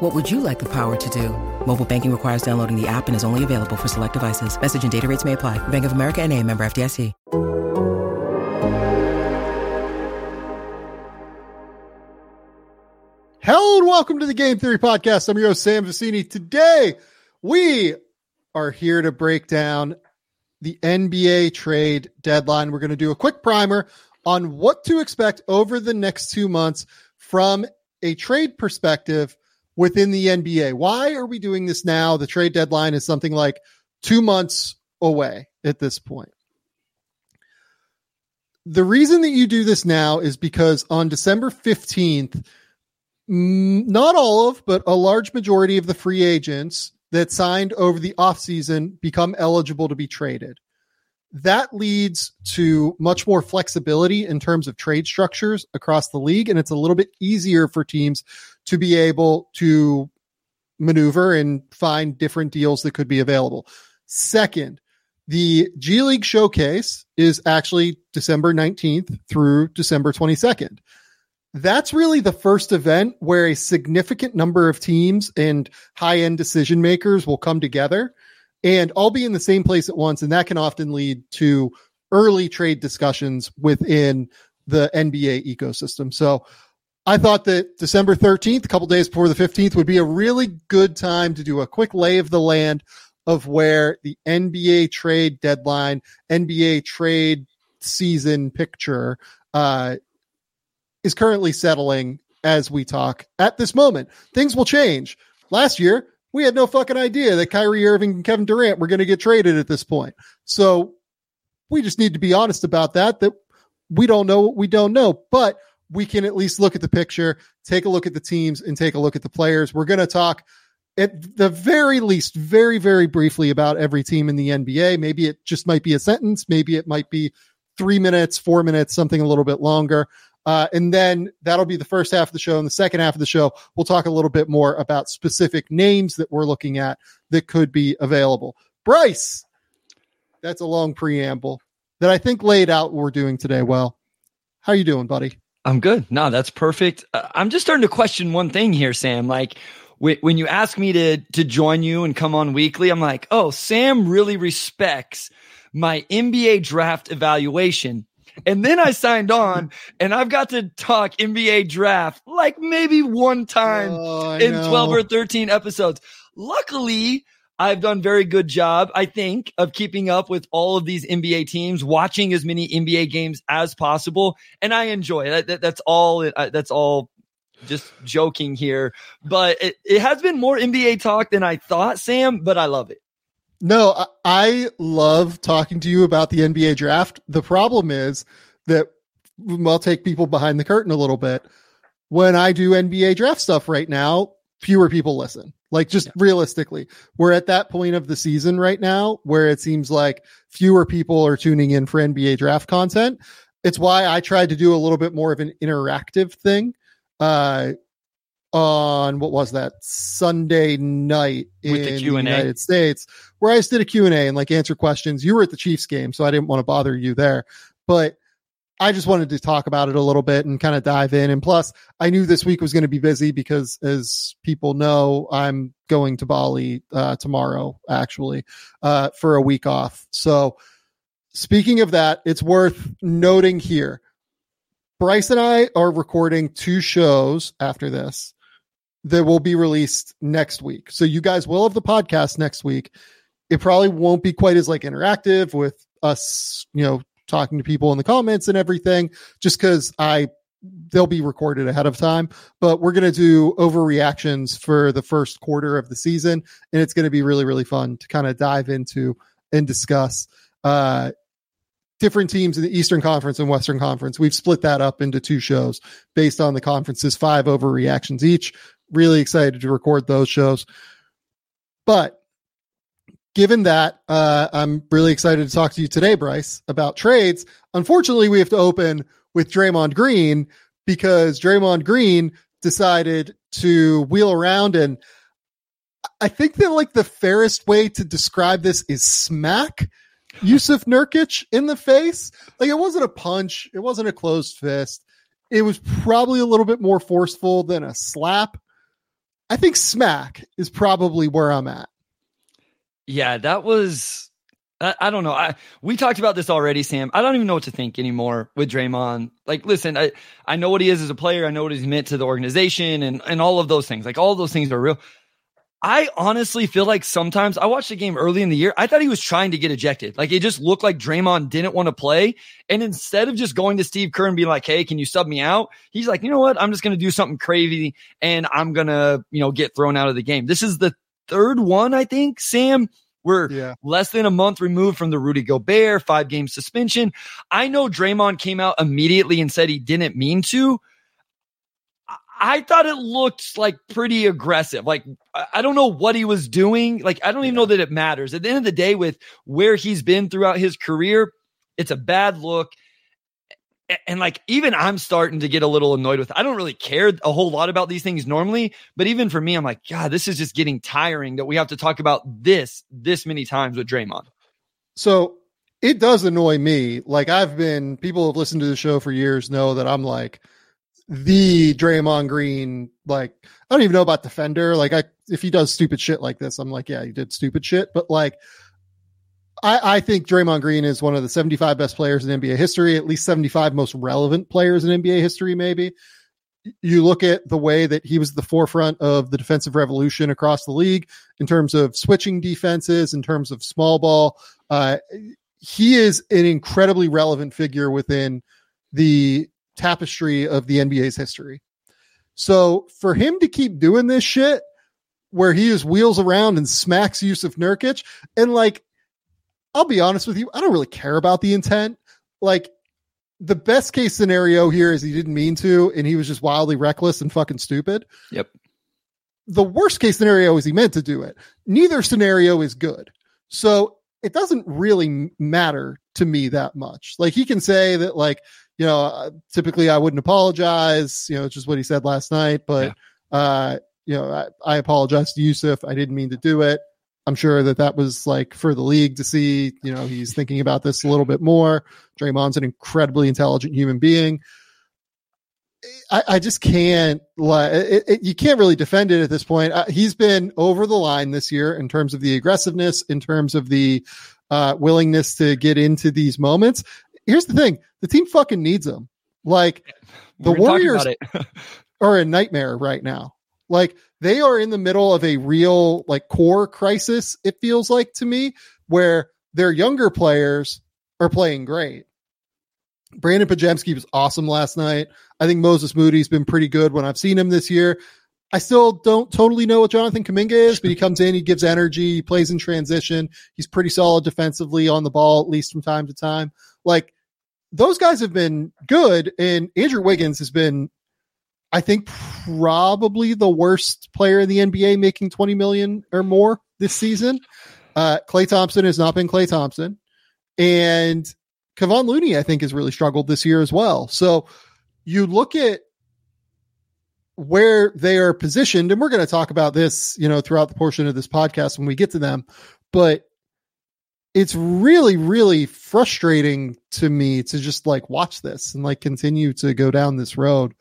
What would you like the power to do? Mobile banking requires downloading the app and is only available for select devices. Message and data rates may apply. Bank of America and a member FDIC. Hello and welcome to the Game Theory Podcast. I'm your host, Sam Vecenie. Today, we are here to break down the NBA trade deadline. We're going to do a quick primer on what to expect over the next two months from a trade perspective within the NBA. Why are we doing this now? The trade deadline is something like two months away at this point. The reason that you do this now is because on December 15th, not all of, but a large majority of the free agents that signed over the offseason become eligible to be traded. That leads to much more flexibility in terms of trade structures across the league. And it's a little bit easier for teams to be able to maneuver and find different deals that could be available. Second, the G League showcase is actually December 19th through December 22nd that's really the first event where a significant number of teams and high end decision makers will come together and all be in the same place at once. And that can often lead to early trade discussions within the NBA ecosystem. So I thought that December 13th, a couple days before the 15th, would be a really good time to do a quick lay of the land of where the NBA trade deadline, NBA trade season picture uh, is currently settling as we talk at this moment. Things will change. Last year, we had no fucking idea that Kyrie Irving and Kevin Durant were going to get traded at this point. So we just need to be honest about that, that we don't know what we don't know, but we can at least look at the picture, take a look at the teams and take a look at the players. We're going to talk at the very least, very, very briefly about every team in the NBA. Maybe it just might be a sentence. Maybe it might be three minutes, four minutes, something a little bit longer. Uh, and then that'll be the first half of the show. And the second half of the show, we'll talk a little bit more about specific names that we're looking at that could be available. Bryce, that's a long preamble that I think laid out what we're doing today. Well, how are you doing, buddy? I'm good. No, that's perfect. Uh, I'm just starting to question one thing here, Sam. Like when you ask me to to join you and come on weekly, I'm like, oh, Sam really respects my NBA draft evaluation and then I signed on and I've got to talk NBA draft like maybe one time oh, in know. 12 or 13 episodes. Luckily, I've done very good job, I think, of keeping up with all of these NBA teams, watching as many NBA games as possible, and I enjoy it. That, that's all. Uh, that's all. Just joking here, but it, it has been more NBA talk than I thought, Sam. But I love it. No, I love talking to you about the NBA draft. The problem is that I'll take people behind the curtain a little bit. When I do NBA draft stuff right now, fewer people listen. Like just yeah. realistically, we're at that point of the season right now where it seems like fewer people are tuning in for NBA draft content. It's why I tried to do a little bit more of an interactive thing. Uh, on what was that Sunday night With in the, Q&A. the United States, where I just did a Q and A and like answer questions. You were at the Chiefs game, so I didn't want to bother you there, but I just wanted to talk about it a little bit and kind of dive in. And plus, I knew this week was going to be busy because, as people know, I'm going to Bali uh, tomorrow, actually, uh, for a week off. So, speaking of that, it's worth noting here. Bryce and I are recording two shows after this that will be released next week. So you guys will have the podcast next week. It probably won't be quite as like interactive with us, you know, talking to people in the comments and everything, just because I they'll be recorded ahead of time. But we're gonna do overreactions for the first quarter of the season, and it's gonna be really really fun to kind of dive into and discuss. Uh, different teams in the Eastern Conference and Western Conference. We've split that up into two shows based on the conferences, five overreactions each. Really excited to record those shows. But given that, uh, I'm really excited to talk to you today, Bryce, about trades. Unfortunately, we have to open with Draymond Green because Draymond Green decided to wheel around and I think that like the fairest way to describe this is smack Jusuf Nurkic in the face. Like it wasn't a punch, it wasn't a closed fist. It was probably a little bit more forceful than a slap. I think smack is probably where I'm at. Yeah, that was I, I, don't know. I we talked about this already, Sam. I don't even know what to think anymore with Draymond. Like, listen, I I know what he is as a player. I know what he's meant to the organization, and and all of those things. Like all those things are real. I honestly feel like sometimes I watched the game early in the year. I thought he was trying to get ejected. Like it just looked like Draymond didn't want to play. And instead of just going to Steve Kerr and being like, Hey, can you sub me out? He's like, you know what? I'm just going to do something crazy and I'm going to, you know, get thrown out of the game. This is the third one, I think, Sam. We're yeah. less than a month removed from the Rudy Gobert five game suspension. I know Draymond came out immediately and said he didn't mean to, I thought it looked like pretty aggressive. Like I don't know what he was doing. Like I don't even know that it matters. At the end of the day, with where he's been throughout his career, it's a bad look. And like even I'm starting to get a little annoyed with. I don't really care a whole lot about these things normally, but even for me, I'm like, God, this is just getting tiring that we have to talk about this this many times with Draymond. So it does annoy me. Like I've been people have listened to the show for years know that I'm like the Draymond Green, like I don't even know about defender. Like I, if he does stupid shit like this, I'm like, yeah, he did stupid shit. But like, I, I think Draymond Green is one of the 75 best players in NBA history, at least 75 most relevant players in NBA history, maybe. You look at the way that he was the forefront of the defensive revolution across the league in terms of switching defenses, in terms of small ball. Uh, he is an incredibly relevant figure within the tapestry of the NBA's history. So for him to keep doing this shit where he just wheels around and smacks Jusuf Nurkic, and like, I'll be honest with you, I don't really care about the intent. Like, the best case scenario here is he didn't mean to, and he was just wildly reckless and fucking stupid. Yep. The worst case scenario is he meant to do it. Neither scenario is good. So it doesn't really matter to me that much. Like he can say that, like, you know, uh, typically I wouldn't apologize, you know, it's just what he said last night, but, yeah. uh, you know, I, I apologize to Jusuf. I didn't mean to do it. I'm sure that that was like for the league to see, you know, he's thinking about this a little bit more. Draymond's an incredibly intelligent human being. I, I just can't like it, it, you can't really defend it at this point. Uh, he's been over the line this year in terms of the aggressiveness, in terms of the uh, willingness to get into these moments here's the thing: the team fucking needs him. Like the Warriors are a nightmare right now. Like they are in the middle of a real like core crisis. It feels like to me where their younger players are playing great. Brandon Podziemski was awesome last night. I think Moses Moody's been pretty good when I've seen him this year. I still don't totally know what Jonathan Kuminga is, but he comes in, he gives energy, he plays in transition. He's pretty solid defensively on the ball, at least from time to time. Like those guys have been good, and Andrew Wiggins has been, I think, probably the worst player in the NBA, making twenty million or more this season. Uh, Klay Thompson has not been Klay Thompson, and Kevon Looney, I think, has really struggled this year as well. So you look at where they are positioned, and we're going to talk about this, you know, throughout the portion of this podcast when we get to them. But it's really really frustrating to me to just like watch this and like continue to go down this road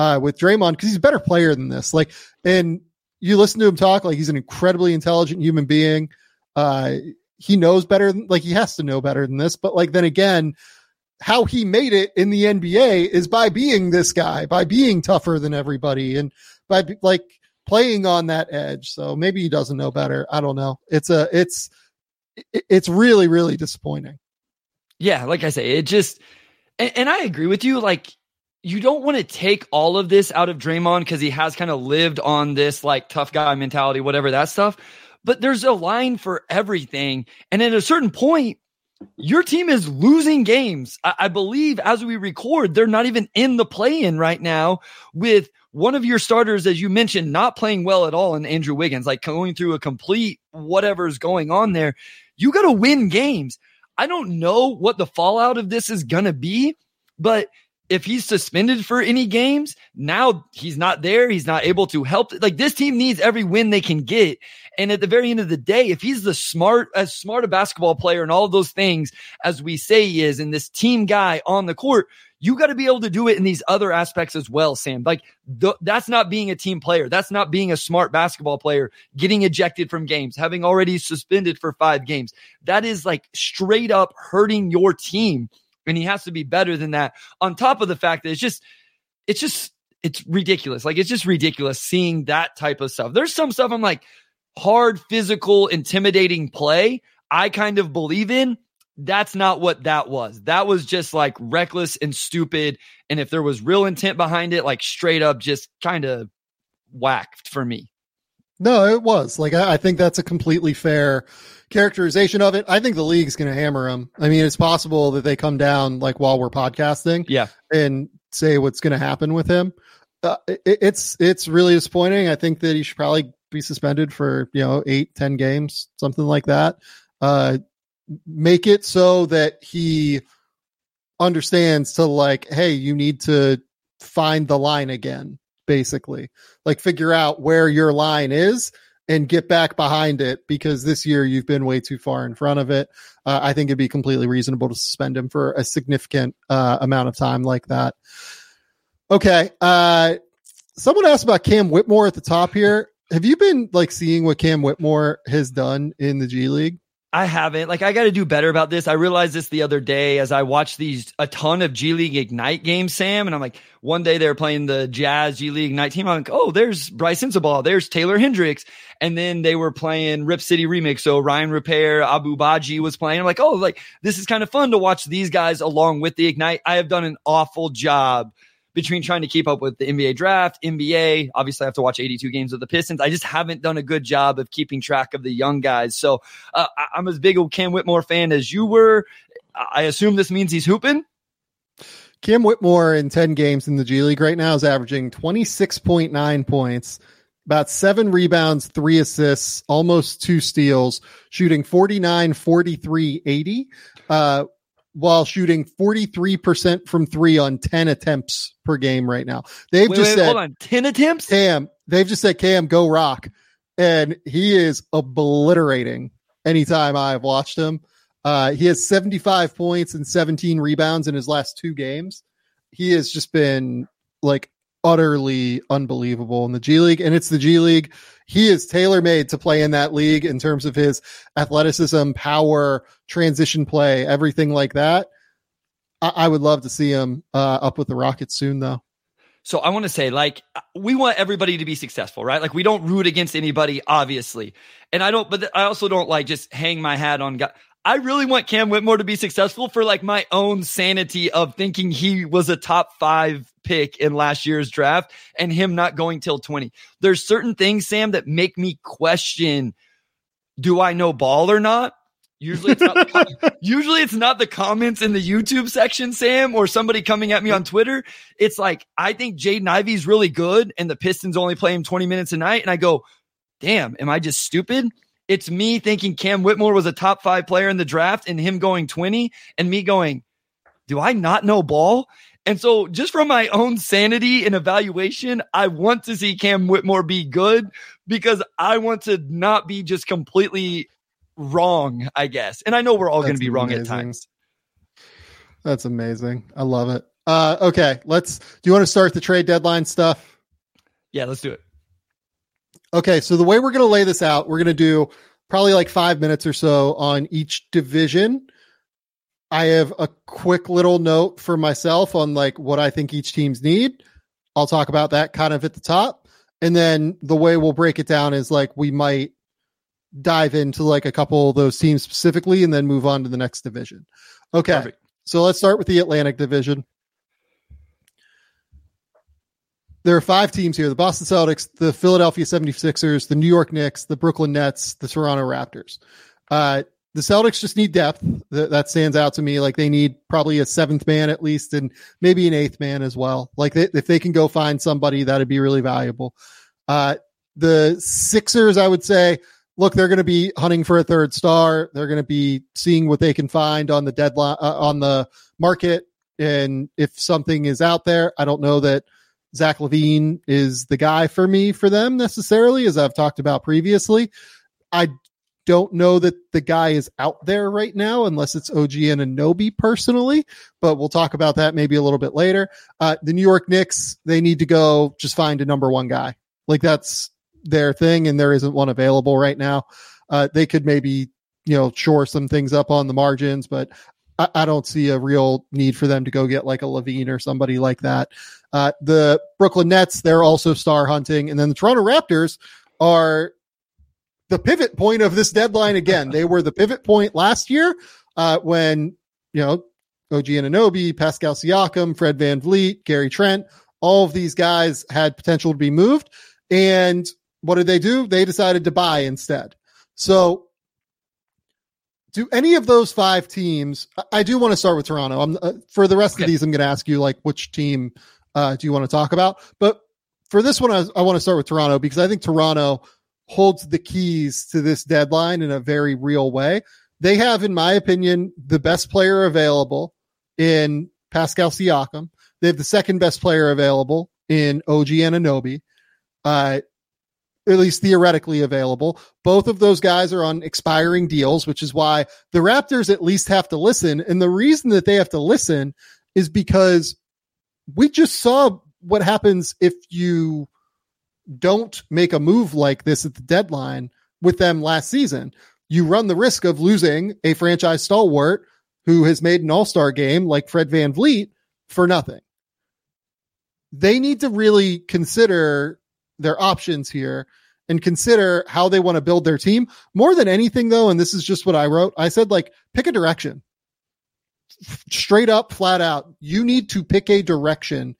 uh with Draymond because he's a better player than this. Like and you listen to him talk like he's an incredibly intelligent human being. Uh he knows better than like he has to know better than this. But like then again how he made it in the NBA is by being this guy by being tougher than everybody and by like playing on that edge. So maybe he doesn't know better. I don't know. It's a it's it's really really disappointing. Yeah, like I say, it just and, and I agree with you. Like you don't want to take all of this out of Draymond because he has kind of lived on this like tough guy mentality, whatever that stuff. But there's a line for everything. And at a certain point, your team is losing games. I, I believe as we record, they're not even in the play in right now with one of your starters, as you mentioned, not playing well at all in Andrew Wiggins, like going through a complete whatever's going on there. You got to win games. I don't know what the fallout of this is going to be, but if he's suspended for any games, now he's not there. He's not able to help. Like this team needs every win they can get. And at the very end of the day, if he's the smart, as smart a basketball player and all those things as we say he is, and this team guy on the court, you got to be able to do it in these other aspects as well, Sam. Like th- that's not being a team player. That's not being a smart basketball player, getting ejected from games, having already suspended for five games. That is like straight up hurting your team. And he has to be better than that. On top of the fact that it's just, it's just, it's ridiculous. Like it's just ridiculous seeing that type of stuff. There's some stuff I'm like hard, physical, intimidating play. I kind of believe in that's not what that was. That was just like reckless and stupid. And if there was real intent behind it, like straight up just kind of whacked for me. No, it was like I, I, think that's a completely fair characterization of it. I think the league's going to hammer him. I mean, it's possible that they come down like while we're podcasting, yeah, and say what's going to happen with him. Uh, it, it's it's really disappointing. I think that he should probably be suspended for you know eight, ten games, something like that. Uh, make it so that he understands to like, hey, you need to find the line again, basically. Like figure out where your line is and get back behind it because this year you've been way too far in front of it. Uh, I think it'd be completely reasonable to suspend him for a significant uh, amount of time like that. Okay. Uh, someone asked about Cam Whitmore at the top here. Have you been like seeing what Cam Whitmore has done in the G League? I haven't. Like, I got to do better about this. I realized this the other day as I watched these a ton of G League Ignite games, Sam. And I'm like, one day they're playing the Jazz G League Ignite team. I'm like, oh, there's Brice Sensabaugh. There's Taylor Hendricks. And then they were playing Rip City Remix. So Rayan Rupert, Ibou Badji was playing. I'm like, oh, like this is kind of fun to watch these guys along with the Ignite. I have done an awful job between trying to keep up with the NBA draft, NBA. Obviously, I have to watch 82 games of the Pistons. I just haven't done a good job of keeping track of the young guys. So uh, I'm as big a Cam Whitmore fan as you were. I assume this means he's hooping. Cam Whitmore in 10 games in the G League right now is averaging 26.9 points, about seven rebounds, three assists, almost two steals, shooting 49, 43, 80. Uh, while shooting 43% from three on 10 attempts per game right now. They've wait, just wait, said, hold on, 10 attempts? Cam, they've just said, Cam, go rock. And he is obliterating anytime I've watched him. Uh, he has 75 points and 17 rebounds in his last two games. He has just been like utterly unbelievable in the G League, and it's the G League. He is tailor made to play in that league in terms of his athleticism, power, transition play, everything like that. I, I would love to see him uh, up with the Rockets soon, though. So I want to say, like, we want everybody to be successful, right? Like, we don't root against anybody, obviously. And I don't, but I also don't like just hang my hat on God. I really want Cam Whitmore to be successful for like my own sanity of thinking he was a top five pick in last year's draft and him not going till 20. There's certain things, Sam, that make me question do I know ball or not? Usually it's not the, usually it's not the comments in the YouTube section, Sam, or somebody coming at me on Twitter. It's like I think Jaden Ivey's really good and the Pistons only play him 20 minutes a night. And I go, damn, am I just stupid? It's me thinking Cam Whitmore was a top five player in the draft and him going 20 and me going, do I not know ball? And so just from my own sanity and evaluation, I want to see Cam Whitmore be good because I want to not be just completely wrong, I guess. And I know we're all going to be wrong at times. That's amazing. I love it. Uh, okay, let's. Do you want to start the trade deadline stuff? Yeah, let's do it. Okay, so the way we're going to lay this out, we're going to do probably like five minutes or so on each division. I have a quick little note for myself on like what I think each team's need. I'll talk about that kind of at the top. And then the way we'll break it down is like we might dive into like a couple of those teams specifically and then move on to the next division. Okay. Perfect. So let's start with the Atlantic Division. There are five teams here the Boston Celtics, the Philadelphia 76ers, the New York Knicks, the Brooklyn Nets, the Toronto Raptors. Uh, the Celtics just need depth. That, stands out to me. Like they need probably a seventh man at least, and maybe an eighth man as well. Like they, if they can go find somebody, that'd be really valuable. Uh, the Sixers, I would say, look, they're going to be hunting for a third star. They're going to be seeing what they can find on the deadline uh, on the market, and if something is out there, I don't know that Zach LaVine is the guy for me for them necessarily, as I've talked about previously. I don't know that the guy is out there right now unless it's OG Anunoby personally, but we'll talk about that maybe a little bit later. Uh, the New York Knicks, they need to go just find a number one guy. Like that's their thing, and there isn't one available right now. Uh, they could maybe, you know, shore some things up on the margins, but I, I don't see a real need for them to go get like a Levine or somebody like that. Uh, the Brooklyn Nets, they're also star hunting. And then the Toronto Raptors are the pivot point of this deadline again. they were the pivot point last year uh, when, you know, OG Anunoby, Pascal Siakam, Fred VanVleet, Gary Trent, all of these guys had potential to be moved. And what did they do? They decided to buy instead. So do any of those five teams, I do want to start with Toronto. I'm uh, for the rest okay. of these, I'm going to ask you like which team uh, do you want to talk about? But for this one, I, I want to start with Toronto because I think Toronto holds the keys to this deadline in a very real way. They have, in my opinion, the best player available in Pascal Siakam. They have the second best player available in OG Anunoby. Uh, at least theoretically available. Both of those guys are on expiring deals, which is why the Raptors at least have to listen. And the reason that they have to listen is because we just saw what happens if you don't make a move like this at the deadline with them last season. You run the risk of losing a franchise stalwart who has made an all star game like Fred VanVleet for nothing. They need to really consider their options here and consider how they want to build their team. More than anything, though, and this is just what I wrote, I said, like, pick a direction straight up, flat out, you need to pick a direction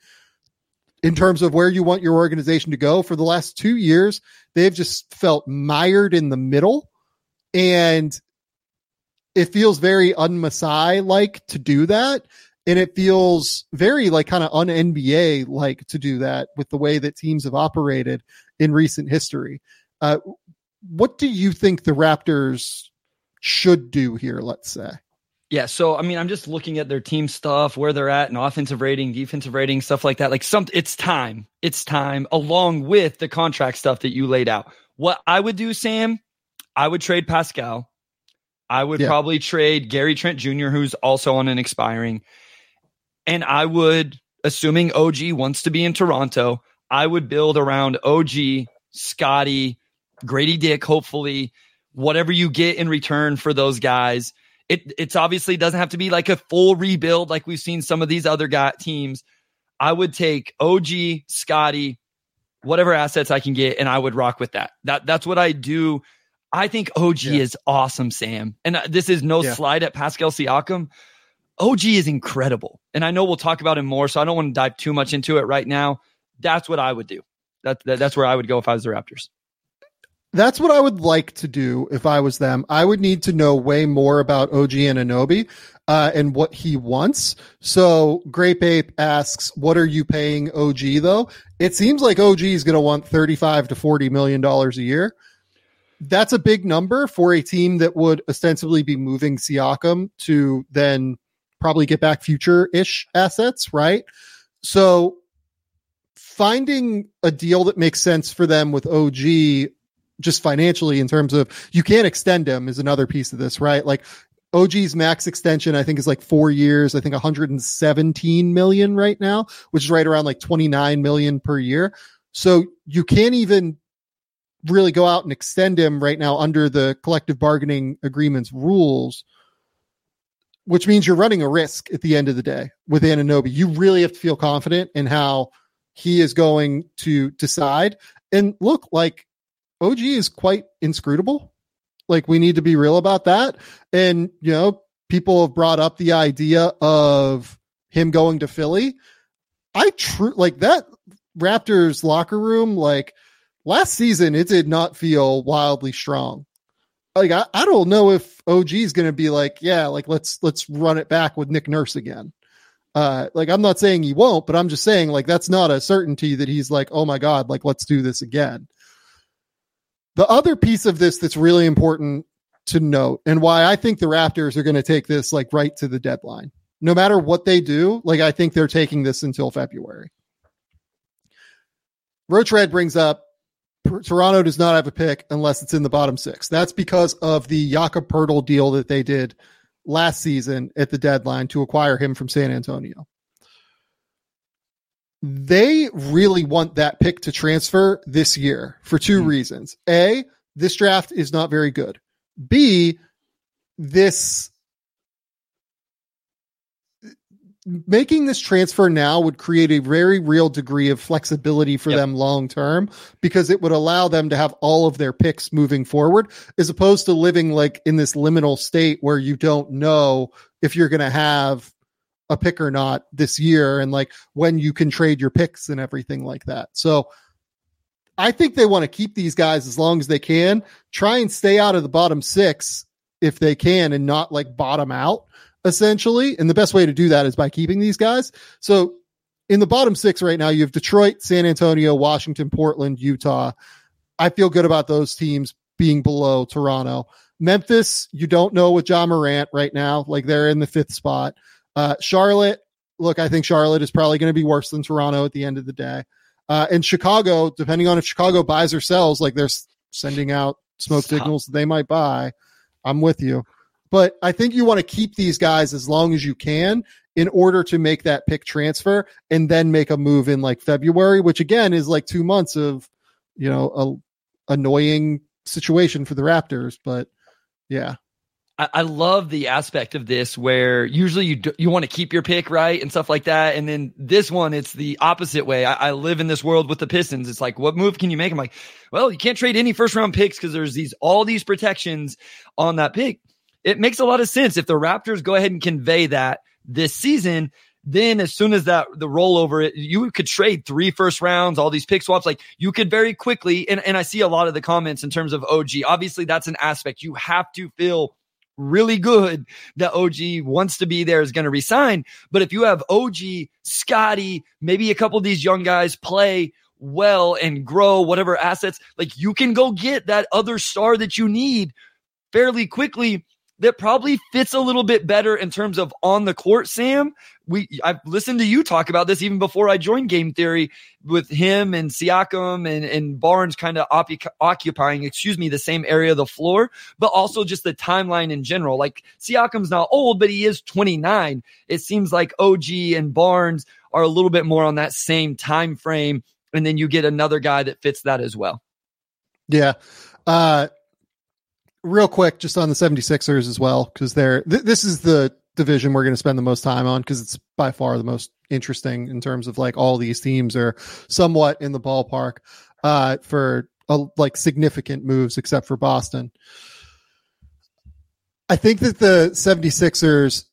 in terms of where you want your organization to go. For the last two years, they've just felt mired in the middle. And it feels very un-Masai like to do that. And it feels very like kind of un NBA like to do that with the way that teams have operated in recent history. Uh, what do you think the Raptors should do here? Let's say. Yeah, so I mean, I'm just looking at their team stuff, where they're at, and offensive rating, defensive rating, stuff like that. Like some, it's time, it's time, along with the contract stuff that you laid out. What I would do, Sam, I would trade Pascal. I would yeah. probably trade Gary Trent Jr., who's also on an expiring, and I would, assuming OG wants to be in Toronto, I would build around OG, Scottie, Grady Dick, hopefully, whatever you get in return for those guys it it's obviously doesn't have to be like a full rebuild like we've seen some of these other guy, teams. I would take OG, Scottie, whatever assets I can get, and I would rock with that. That that's what I do. I think OG yeah. is awesome, Sam. And uh, this is no yeah. slide at Pascal Siakam. OG is incredible. And I know we'll talk about him more, so I don't want to dive too much into it right now. That's what I would do. That, that that's where I would go if I was the Raptors. That's what I would like to do if I was them. I would need to know way more about OG Anunoby uh, and what he wants. So Grape Ape asks, "What are you paying OG though?" It seems like OG is going to want thirty-five to forty million dollars a year. That's a big number for a team that would ostensibly be moving Siakam to then probably get back future-ish assets, right? So finding a deal that makes sense for them with OG just financially in terms of you can't extend him is another piece of this, right? Like OG's max extension, I think is like four years. I think 117 million right now, which is right around like 29 million per year. So you can't even really go out and extend him right now under the collective bargaining agreements rules, which means you're running a risk at the end of the day with Anunoby. You really have to feel confident in how he is going to decide. And look, like OG is quite inscrutable. Like we need to be real about that. And, you know, people have brought up the idea of him going to Philly. I true like that Raptors locker room, like last season, it did not feel wildly strong. Like I, I don't know if OG is going to be like, yeah, like let's let's run it back with Nick Nurse again. Uh, like I'm not saying he won't, but I'm just saying like that's not a certainty that he's like, oh my god, like let's do this again. The other piece of this that's really important to note, and why I think the Raptors are going to take this like right to the deadline, no matter what they do, like I think they're taking this until February. Roach Red brings up Toronto does not have a pick unless it's in the bottom six. That's because of the Jakob Poeltl deal that they did last season at the deadline to acquire him from San Antonio. They really want that pick to transfer this year for 2 mm-hmm. reasons. A, this draft is not very good. B, this making this transfer now would create a very real degree of flexibility for yep. them long term because it would allow them to have all of their picks moving forward as opposed to living like in this liminal state where you don't know if you're going to have a pick or not this year and like when you can trade your picks and everything like that. So I think they want to keep these guys as long as they can, try and stay out of the bottom 6 if they can and not like bottom out essentially. And the best way to do that is by keeping these guys. So in the bottom six right now, you have Detroit, San Antonio, Washington, Portland, Utah. I feel good about those teams being below Toronto. Memphis, you don't know with Ja Morant right now. Like they're in the fifth spot. Uh, Charlotte, look, I think Charlotte is probably going to be worse than Toronto at the end of the day. Uh, and Chicago, depending on if Chicago buys or sells, like they're sending out smoke Stop. signals they might buy. I'm with you. But I think you want to keep these guys as long as you can in order to make that pick transfer and then make a move in like February, which again is like two months of, you know, a annoying situation for the Raptors. But yeah. I, love the aspect of this where usually you do, you want to keep your pick right and stuff like that, and then this one it's the opposite way. I, I live in this world with the Pistons. It's like, what move can you make? I'm like, well, you can't trade any first round picks because there's these all these protections on that pick it makes a lot of sense if the Raptors go ahead and convey that this season. Then, as soon as that the rollover, it, you could trade three first rounds, all these pick swaps. Like you could very quickly, and, and I see a lot of the comments in terms of OG. Obviously, that's an aspect you have to feel really good that OG wants to be there, is going to resign. But if you have OG, Scottie, maybe a couple of these young guys play well and grow whatever assets, like you can go get that other star that you need fairly quickly that probably fits a little bit better in terms of on the court, Sam. We I've listened to you talk about this even before I joined Game Theory with him and Siakam and, and Barnes kind of op- occupying, excuse me, the same area of the floor, but also just the timeline in general. Like Siakam's not old, but he is 29. It seems like OG and Barnes are a little bit more on that same time frame. And then you get another guy that fits that as well. Yeah. Uh, real quick, just on the 76ers as well, because they're th- this is the division we're going to spend the most time on because it's by far the most interesting in terms of like all these teams are somewhat in the ballpark uh, for like significant moves, except for Boston. I think that the 76ers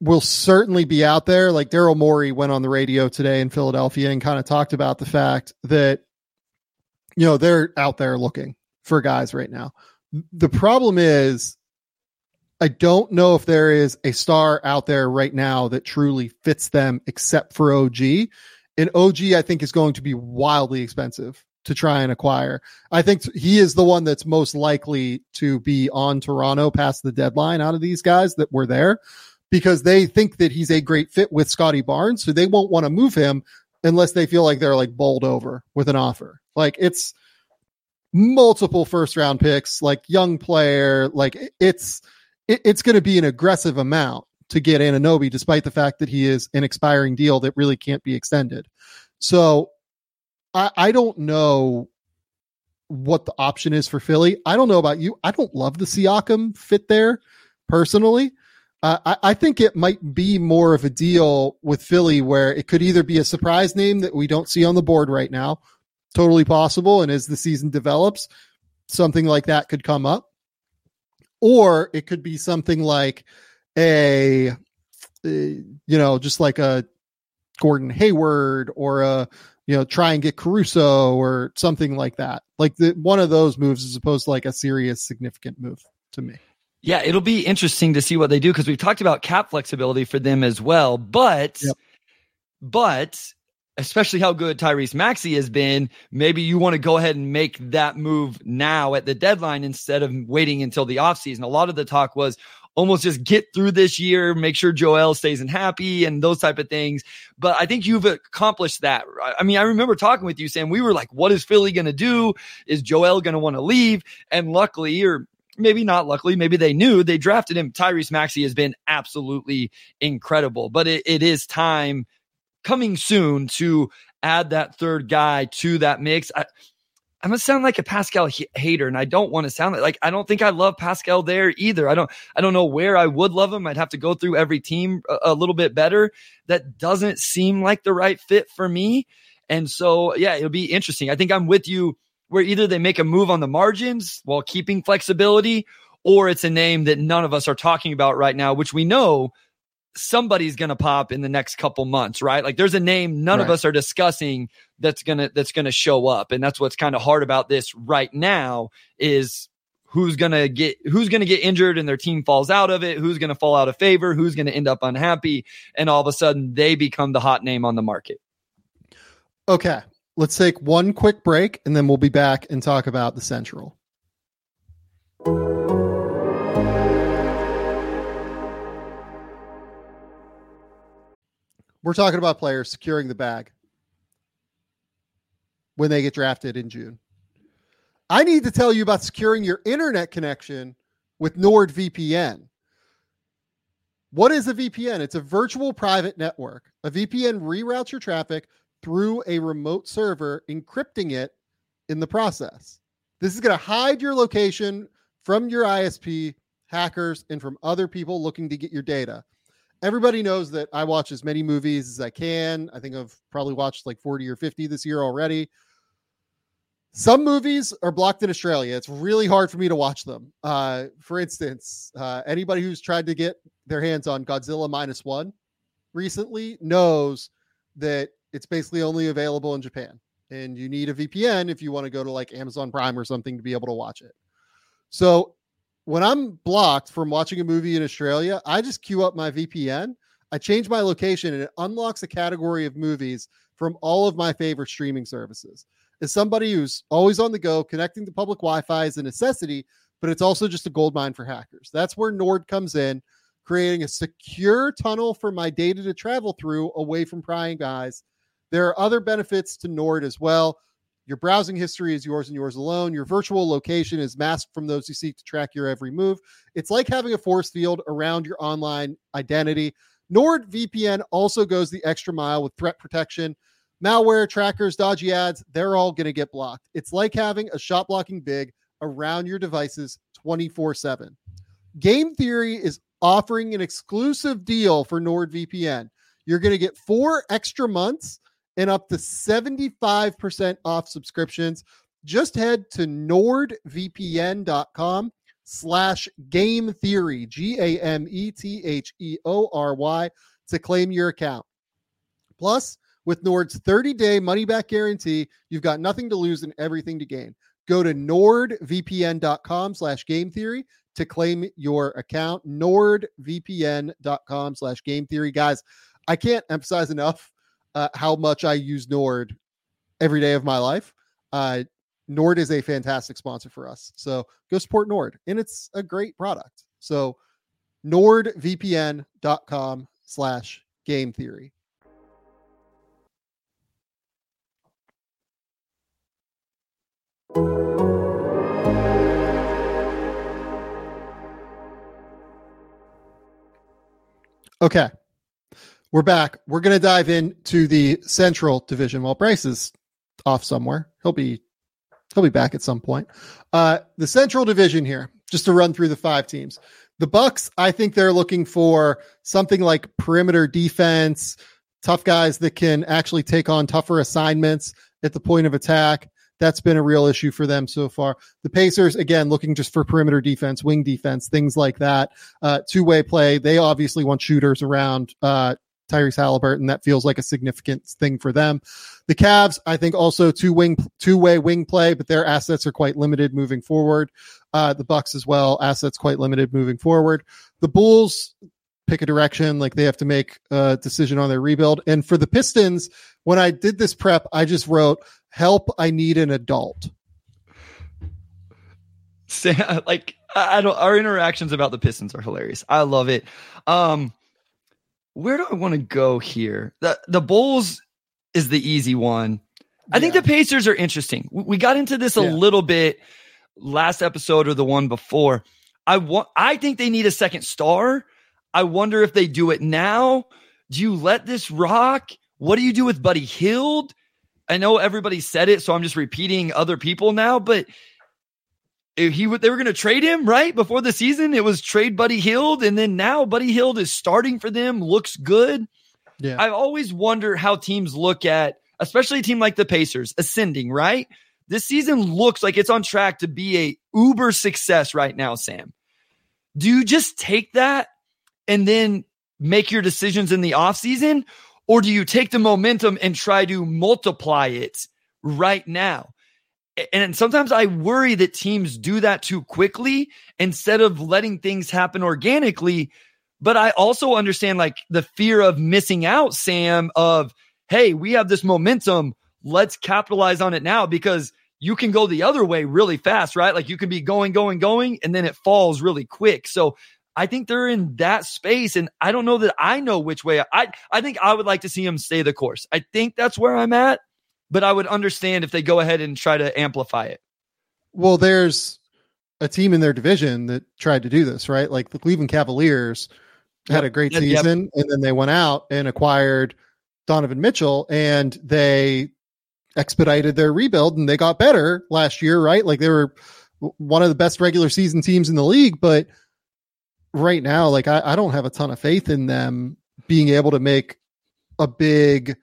will certainly be out there. Like Daryl Morey went on the radio today in Philadelphia and kind of talked about the fact that, you know, they're out there looking for guys right now. The problem is, I don't know if there is a star out there right now that truly fits them except for OG. And OG, I think, is going to be wildly expensive to try and acquire. I think he is the one that's most likely to be on Toronto past the deadline out of these guys that were there because they think that he's a great fit with Scottie Barnes. So they won't want to move him unless they feel like they're like bowled over with an offer. Like it's, multiple first round picks, like young player, like it's it, it's going to be an aggressive amount to get Anunoby, despite the fact that he is an expiring deal that really can't be extended. So I, I don't know what the option is for Philly. I don't know about you. I don't love the Siakam fit there personally. Uh, I, I, think it might be more of a deal with Philly where it could either be a surprise name that we don't see on the board right now, totally possible. And as the season develops, something like that could come up. Or it could be something like a, uh, you know, just like a Gordon Hayward or a, you know, try and get Caruso or something like that. Like the, one of those moves as opposed to like a serious, significant move to me. Yeah, it'll be interesting to see what they do because we've talked about cap flexibility for them as well. But, yep. but especially how good Tyrese Maxey has been, maybe you want to go ahead and make that move now at the deadline instead of waiting until the offseason. A lot of the talk was almost just get through this year, make sure Joel stays in happy and those type of things. But I think you've accomplished that. I mean, I remember talking with you saying we were like, what is Philly going to do? Is Joel going to want to leave? And luckily, or maybe not luckily, maybe they knew they drafted him. Tyrese Maxey has been absolutely incredible, but it, it is time coming soon to add that third guy to that mix. I, I'm gonna sound like a Pascal h- hater, and I don't want to sound like, like I don't think I love Pascal there either. I don't I don't know where I would love him. I'd have to go through every team a, a little bit better. That doesn't seem like the right fit for me. And so yeah, it'll be interesting. I think I'm with you where either they make a move on the margins while keeping flexibility, or it's a name that none of us are talking about right now, which we know somebody's going to pop in the next couple months, right? Like there's a name none right. of us are discussing that's going to that's going to show up and that's what's kind of hard about this right now is who's going to get who's going to get injured and their team falls out of it, who's going to fall out of favor, who's going to end up unhappy and all of a sudden they become the hot name on the market. Okay. Let's take one quick break and then we'll be back and talk about the Central. We're talking about players securing the bag when they get drafted in June. I need to tell you about securing your internet connection with NordVPN. What is a VPN? It's a virtual private network. A VPN reroutes your traffic through a remote server, encrypting it in the process. This is going to hide your location from your ISP, hackers, and from other people looking to get your data everybody knows that I watch as many movies as I can. I think I've probably watched like 40 or 50 this year already. Some movies are blocked in Australia. It's really hard for me to watch them. Uh, for instance, uh, anybody who's tried to get their hands on Godzilla minus one recently knows that it's basically only available in Japan. And you need a VPN if you want to go to like Amazon Prime or something to be able to watch it. So when I'm blocked from watching a movie in Australia, I just queue up my VPN. I change my location and it unlocks a category of movies from all of my favorite streaming services. As somebody who's always on the go, connecting to public Wi Fi is a necessity, but it's also just a gold mine for hackers. That's where Nord comes in, creating a secure tunnel for my data to travel through away from prying guys. There are other benefits to Nord as well. Your browsing history is yours and yours alone. Your virtual location is masked from those who seek to track your every move. It's like having a force field around your online identity. NordVPN also goes the extra mile with threat protection. Malware, trackers, dodgy ads, they're all going to get blocked. It's like having a shot blocking big around your devices 24 7. Game Theory is offering an exclusive deal for NordVPN. You're going to get four extra months and up to 75% off subscriptions. Just head to nordvpn.com slash game theory, G A M E T H E O R Y, to claim your account. Plus, with Nord's 30 day money back guarantee, you've got nothing to lose and everything to gain. Go to nordvpn.com slash game theory to claim your account. Nordvpn.com slash game theory. Guys, I can't emphasize enough uh, how much I use Nord every day of my life. Uh, Nord is a fantastic sponsor for us. So go support Nord, and it's a great product. So nordvpn.com slash game theory. Okay. We're back. We're going to dive into the Central Division. While Bryce is off somewhere, he'll be he'll be back at some point. Uh, the Central Division here, just to run through the five teams. The Bucks, I think they're looking for something like perimeter defense, tough guys that can actually take on tougher assignments at the point of attack. That's been a real issue for them so far. The Pacers, again, looking just for perimeter defense, wing defense, things like that. Uh, two way play. They obviously want shooters around, uh, Tyrese Halliburton. That feels like a significant thing for them. The Cavs, I think also two wing, two way wing play, but their assets are quite limited moving forward. Uh, the Bucks as well, assets quite limited moving forward. The Bulls pick a direction, like they have to make a decision on their rebuild. And for the Pistons, when I did this prep, I just wrote, help, I need an adult. Sam, like I don't our interactions about the Pistons are hilarious. I love it. Um where do I want to go here? The the Bulls is the easy one. I think the Pacers are interesting. We, we got into this a yeah. little bit last episode or the one before. I want I think they need a second star. I wonder if they do it now. Do you let this rock? What do you do with Buddy Hield? I know everybody said it, so I'm just repeating other people now, but he they were going to trade him right before the season. It was trade Buddy Hield, and then now Buddy Hield is starting for them. Looks good. Yeah, I always wonder how teams look at, especially a team like the Pacers, ascending. Right, this season looks like it's on track to be a uber success right now. Sam, do you just take that and then make your decisions in the offseason, or do you take the momentum and try to multiply it right now? And sometimes I worry that teams do that too quickly instead of letting things happen organically. But I also understand like the fear of missing out, Sam, of, hey, we have this momentum. Let's capitalize on it now because you can go the other way really fast, right? Like you can be going, going, going, and then it falls really quick. So I think they're in that space. And I don't know that I know which way I, I think I would like to see them stay the course. I think that's where I'm at but I would understand if they go ahead and try to amplify it. Well, there's a team in their division that tried to do this, right? Like the Cleveland Cavaliers yep. had a great season yep. and then they went out and acquired Donovan Mitchell and they expedited their rebuild and they got better last year, right? Like they were one of the best regular season teams in the league, but right now, like I, I don't have a ton of faith in them being able to make a big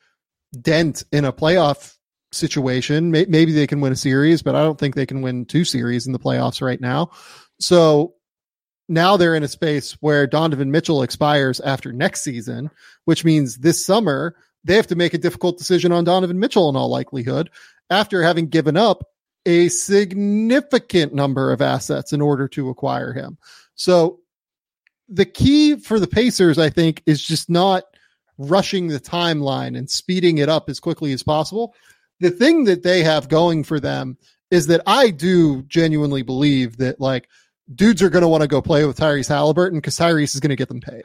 dent in a playoff situation. Maybe they can win a series, but I don't think they can win two series in the playoffs right now. So now they're in a space where Donovan Mitchell expires after next season, which means this summer they have to make a difficult decision on Donovan Mitchell in all likelihood after having given up a significant number of assets in order to acquire him. So the key for the Pacers, I think, is just not rushing the timeline and speeding it up as quickly as possible. The thing that they have going for them is that I do genuinely believe that like dudes are going to want to go play with Tyrese Halliburton because Tyrese is going to get them paid.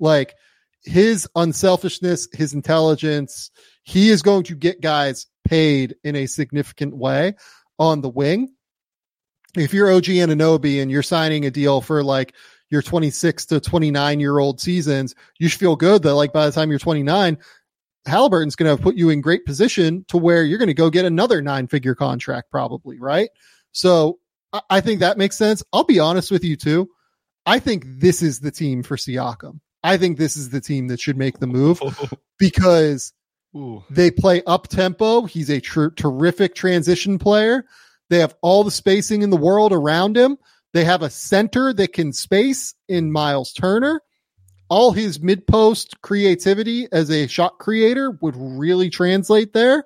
Like his unselfishness, his intelligence, he is going to get guys paid in a significant way on the wing. If you're OG Anunoby and you're signing a deal for like your 26 to 29 year old seasons, you should feel good that like by the time you're 29, Halliburton's going to put you in great position to where you're going to go get another nine figure contract, probably, right? So I think that makes sense. I'll be honest with you too. I think this is the team for Siakam. I think this is the team that should make the move because Ooh. they play up tempo. He's a tr- terrific transition player. They have all the spacing in the world around him. They have a center that can space in Miles Turner. All his mid post creativity as a shot creator would really translate there.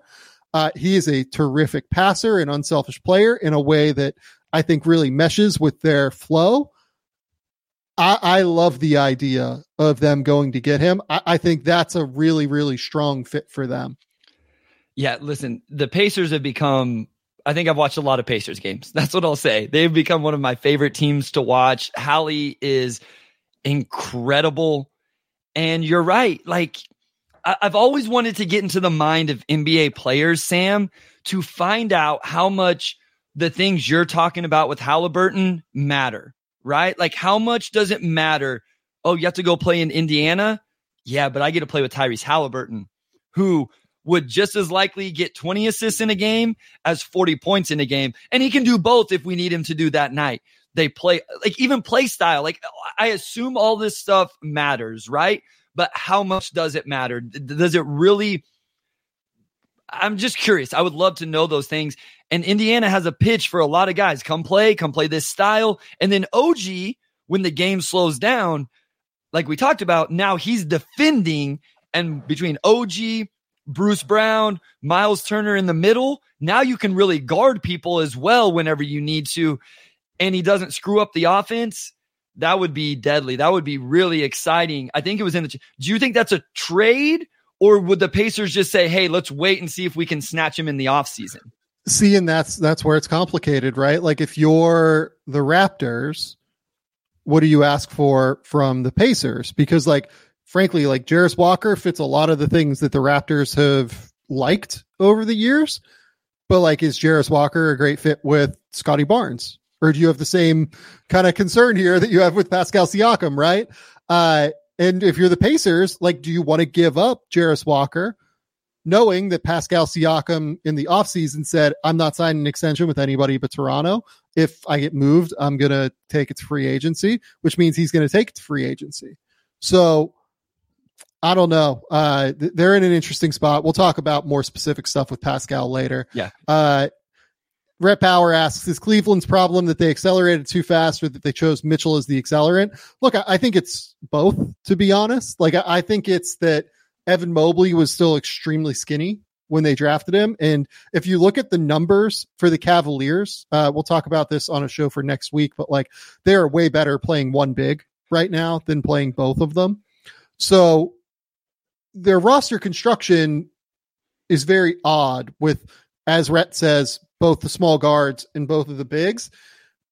Uh, he is a terrific passer and unselfish player in a way that I think really meshes with their flow. I, I love the idea of them going to get him. I, I think that's a really, really strong fit for them. Yeah, listen, the Pacers have become I think I've watched a lot of Pacers games. That's what I'll say. They've become one of my favorite teams to watch. Hallie is incredible. And you're right. Like, I- I've always wanted to get into the mind of NBA players, Sam, to find out how much the things you're talking about with Halliburton matter, right? Like, how much does it matter? Oh, you have to go play in Indiana? Yeah, but I get to play with Tyrese Halliburton, who would just as likely get 20 assists in a game as 40 points in a game. And he can do both if we need him to do that night. They play like even play style. Like I assume all this stuff matters, right? But how much does it matter? Does it really? I'm just curious. I would love to know those things. And Indiana has a pitch for a lot of guys. Come play, come play this style. And then OG, when the game slows down, like we talked about, now he's defending. And between OG, Bruce Brown, Miles Turner in the middle, now you can really guard people as well whenever you need to. And he doesn't screw up the offense. That would be deadly. That would be really exciting. I think it was in the. Do you think that's a trade? Or would the Pacers just say, hey, let's wait and see if we can snatch him in the offseason? See, and that's that's where it's complicated, right? Like if you're the Raptors, what do you ask for from the Pacers? Because like frankly, like Jarace Walker fits a lot of the things that the Raptors have liked over the years. But like, is Jarace Walker a great fit with Scottie Barnes? Or do you have the same kind of concern here that you have with Pascal Siakam, right? Uh, and if you're the Pacers, like, do you want to give up Jarace Walker, knowing that Pascal Siakam in the offseason said, I'm not signing an extension with anybody but Toronto. If I get moved, I'm going to take its free agency, which means he's going to take its free agency. So I don't know. Uh, they're in an interesting spot. We'll talk about more specific stuff with Pascal later. Yeah. Uh, Rhett Power asks, is Cleveland's problem that they accelerated too fast or that they chose Mitchell as the accelerant? Look, I, I think it's both, to be honest. Like, I, I, think it's that Evan Mobley was still extremely skinny when they drafted him. And if you look at the numbers for the Cavaliers, uh, we'll talk about this on a show for next week, but like they are way better playing one big right now than playing both of them. So their roster construction is very odd with, as Rhett says, both the small guards and both of the bigs.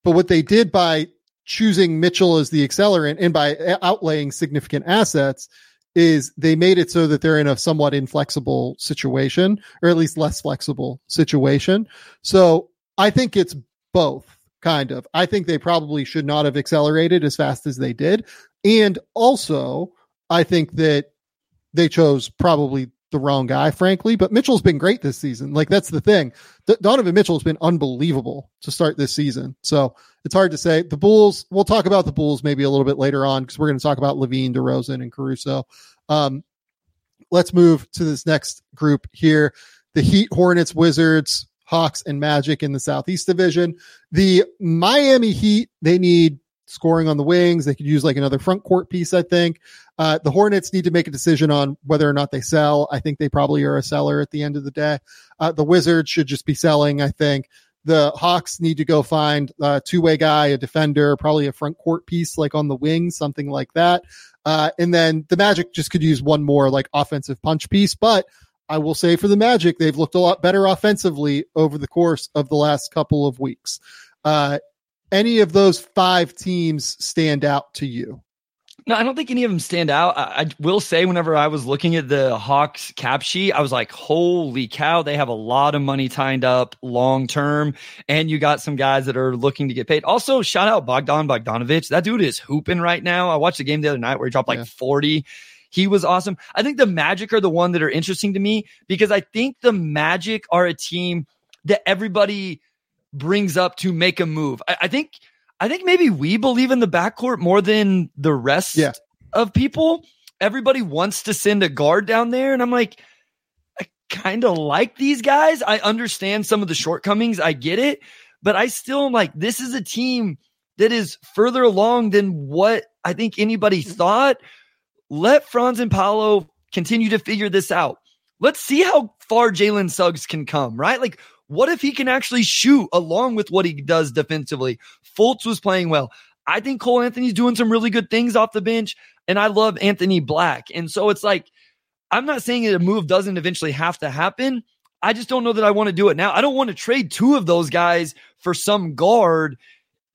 But what they did by choosing Mitchell as the accelerant and by outlaying significant assets is they made it so that they're in a somewhat inflexible situation or at least less flexible situation. So I think it's both kind of. I think they probably should not have accelerated as fast as they did. And also, I think that they chose probably the wrong guy, frankly. But Mitchell's been great this season. Like that's the thing. D- Donovan Mitchell has been unbelievable to start this season. So it's hard to say. The Bulls. We'll talk about the Bulls maybe a little bit later on because we're going to talk about LaVine, DeRozan, and Caruso. Um, let's move to this next group here: the Heat, Hornets, Wizards, Hawks, and Magic in the Southeast Division. The Miami Heat. They need scoring on the wings. They could use like another front court piece, I think. Uh, the Hornets need to make a decision on whether or not they sell. I think they probably are a seller at the end of the day. Uh, the Wizards should just be selling, I think. The Hawks need to go find a two way guy, a defender, probably a front court piece like on the wings, something like that. Uh, and then the Magic just could use one more like offensive punch piece. But I will say for the Magic, they've looked a lot better offensively over the course of the last couple of weeks. Uh, any of those five teams stand out to you? No, I don't think any of them stand out. I, I, will say, whenever I was looking at the Hawks cap sheet, I was like, holy cow, they have a lot of money tied up long term. And you got some guys that are looking to get paid. Also, shout out Bogdan Bogdanovich. That dude is hooping right now. I watched the game the other night where he dropped like yeah. 40. He was awesome. I think the Magic are the one that are interesting to me because I think the Magic are a team that everybody brings up to make a move. I, I think I think maybe we believe in the backcourt more than the rest yeah. of people. Everybody wants to send a guard down there, and I'm like, I kind of like these guys. I understand some of the shortcomings. I get it, but I still am like, this is a team that is further along than what I think anybody mm-hmm. thought. Let Franz and Paolo continue to figure this out. Let's see how far Jalen Suggs can come, right? Like, what if he can actually shoot along with what he does defensively? Fultz was playing well. I think Cole Anthony's doing some really good things off the bench, and I love Anthony Black. And so it's like, I'm not saying that a move doesn't eventually have to happen. I just don't know that I want to do it now. I don't want to trade two of those guys for some guard,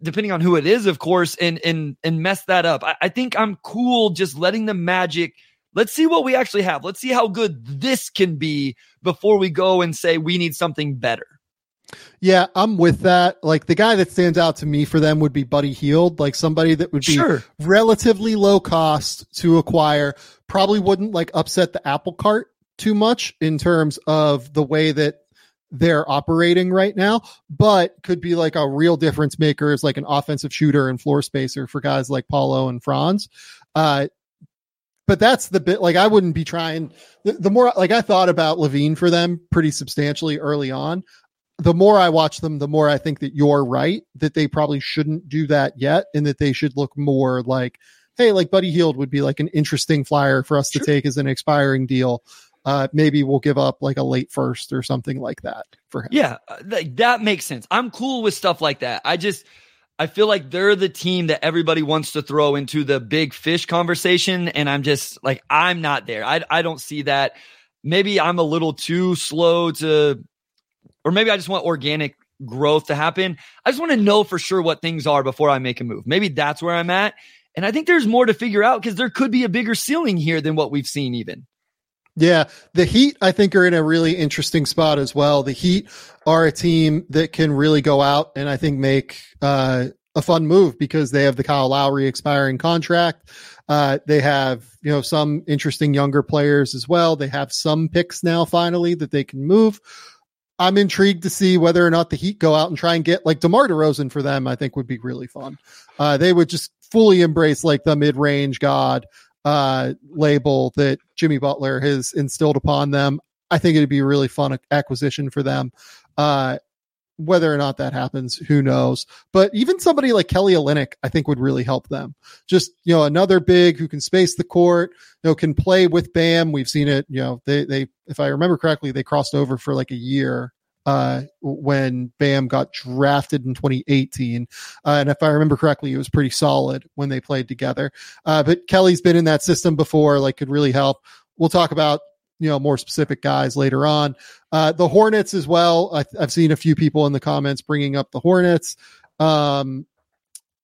depending on who it is, of course, and and and mess that up. I, I think I'm cool just letting the magic – Let's see what we actually have. Let's see how good this can be before we go and say we need something better. Yeah, I'm with that. Like the guy that stands out to me for them would be Buddy Hield, like somebody that would be sure. relatively low cost to acquire, probably wouldn't like upset the apple cart too much in terms of the way that they're operating right now, but could be like a real difference maker as like an offensive shooter and floor spacer for guys like Paolo and Franz. Uh, but that's the bit like I wouldn't be trying the, the more like I thought about LaVine for them pretty substantially early on. The more I watch them, the more I think that you're right that they probably shouldn't do that yet, and that they should look more like, hey, like Buddy Hield would be like an interesting flyer for us sure. to take as an expiring deal. Uh, maybe we'll give up like a late first or something like that for him. Yeah, uh, th- that makes sense. I'm cool with stuff like that. I just I feel like they're the team that everybody wants to throw into the big fish conversation. And I'm just like, I'm not there. I, I don't see that. Maybe I'm a little too slow to, or maybe I just want organic growth to happen. I just want to know for sure what things are before I make a move. Maybe that's where I'm at. And I think there's more to figure out because there could be a bigger ceiling here than what we've seen, even. Yeah, the Heat, I think, are in a really interesting spot as well. The Heat are a team that can really go out and I think make uh, a fun move because they have the Kyle Lowry expiring contract. Uh, they have, you know, some interesting younger players as well. They have some picks now finally that they can move. I'm intrigued to see whether or not the Heat go out and try and get like DeMar DeRozan for them. I think would be really fun. Uh, they would just fully embrace like the mid range god uh, label that Jimmy Butler has instilled upon them. I think it'd be a really fun acquisition for them. Uh, whether or not that happens, who knows? But even somebody like Kelly Olynyk, I think would really help them. Just, you know, another big who can space the court, you know, can play with Bam. We've seen it, you know, they, they, if I remember correctly, they crossed over for like a year uh, when Bam got drafted in 2018. Uh, and if I remember correctly, it was pretty solid when they played together. Uh, but Kelly's been in that system before, like could really help. We'll talk about, you know, more specific guys later on. Uh, the Hornets as well. I, have seen a few people in the comments bringing up the Hornets. Um,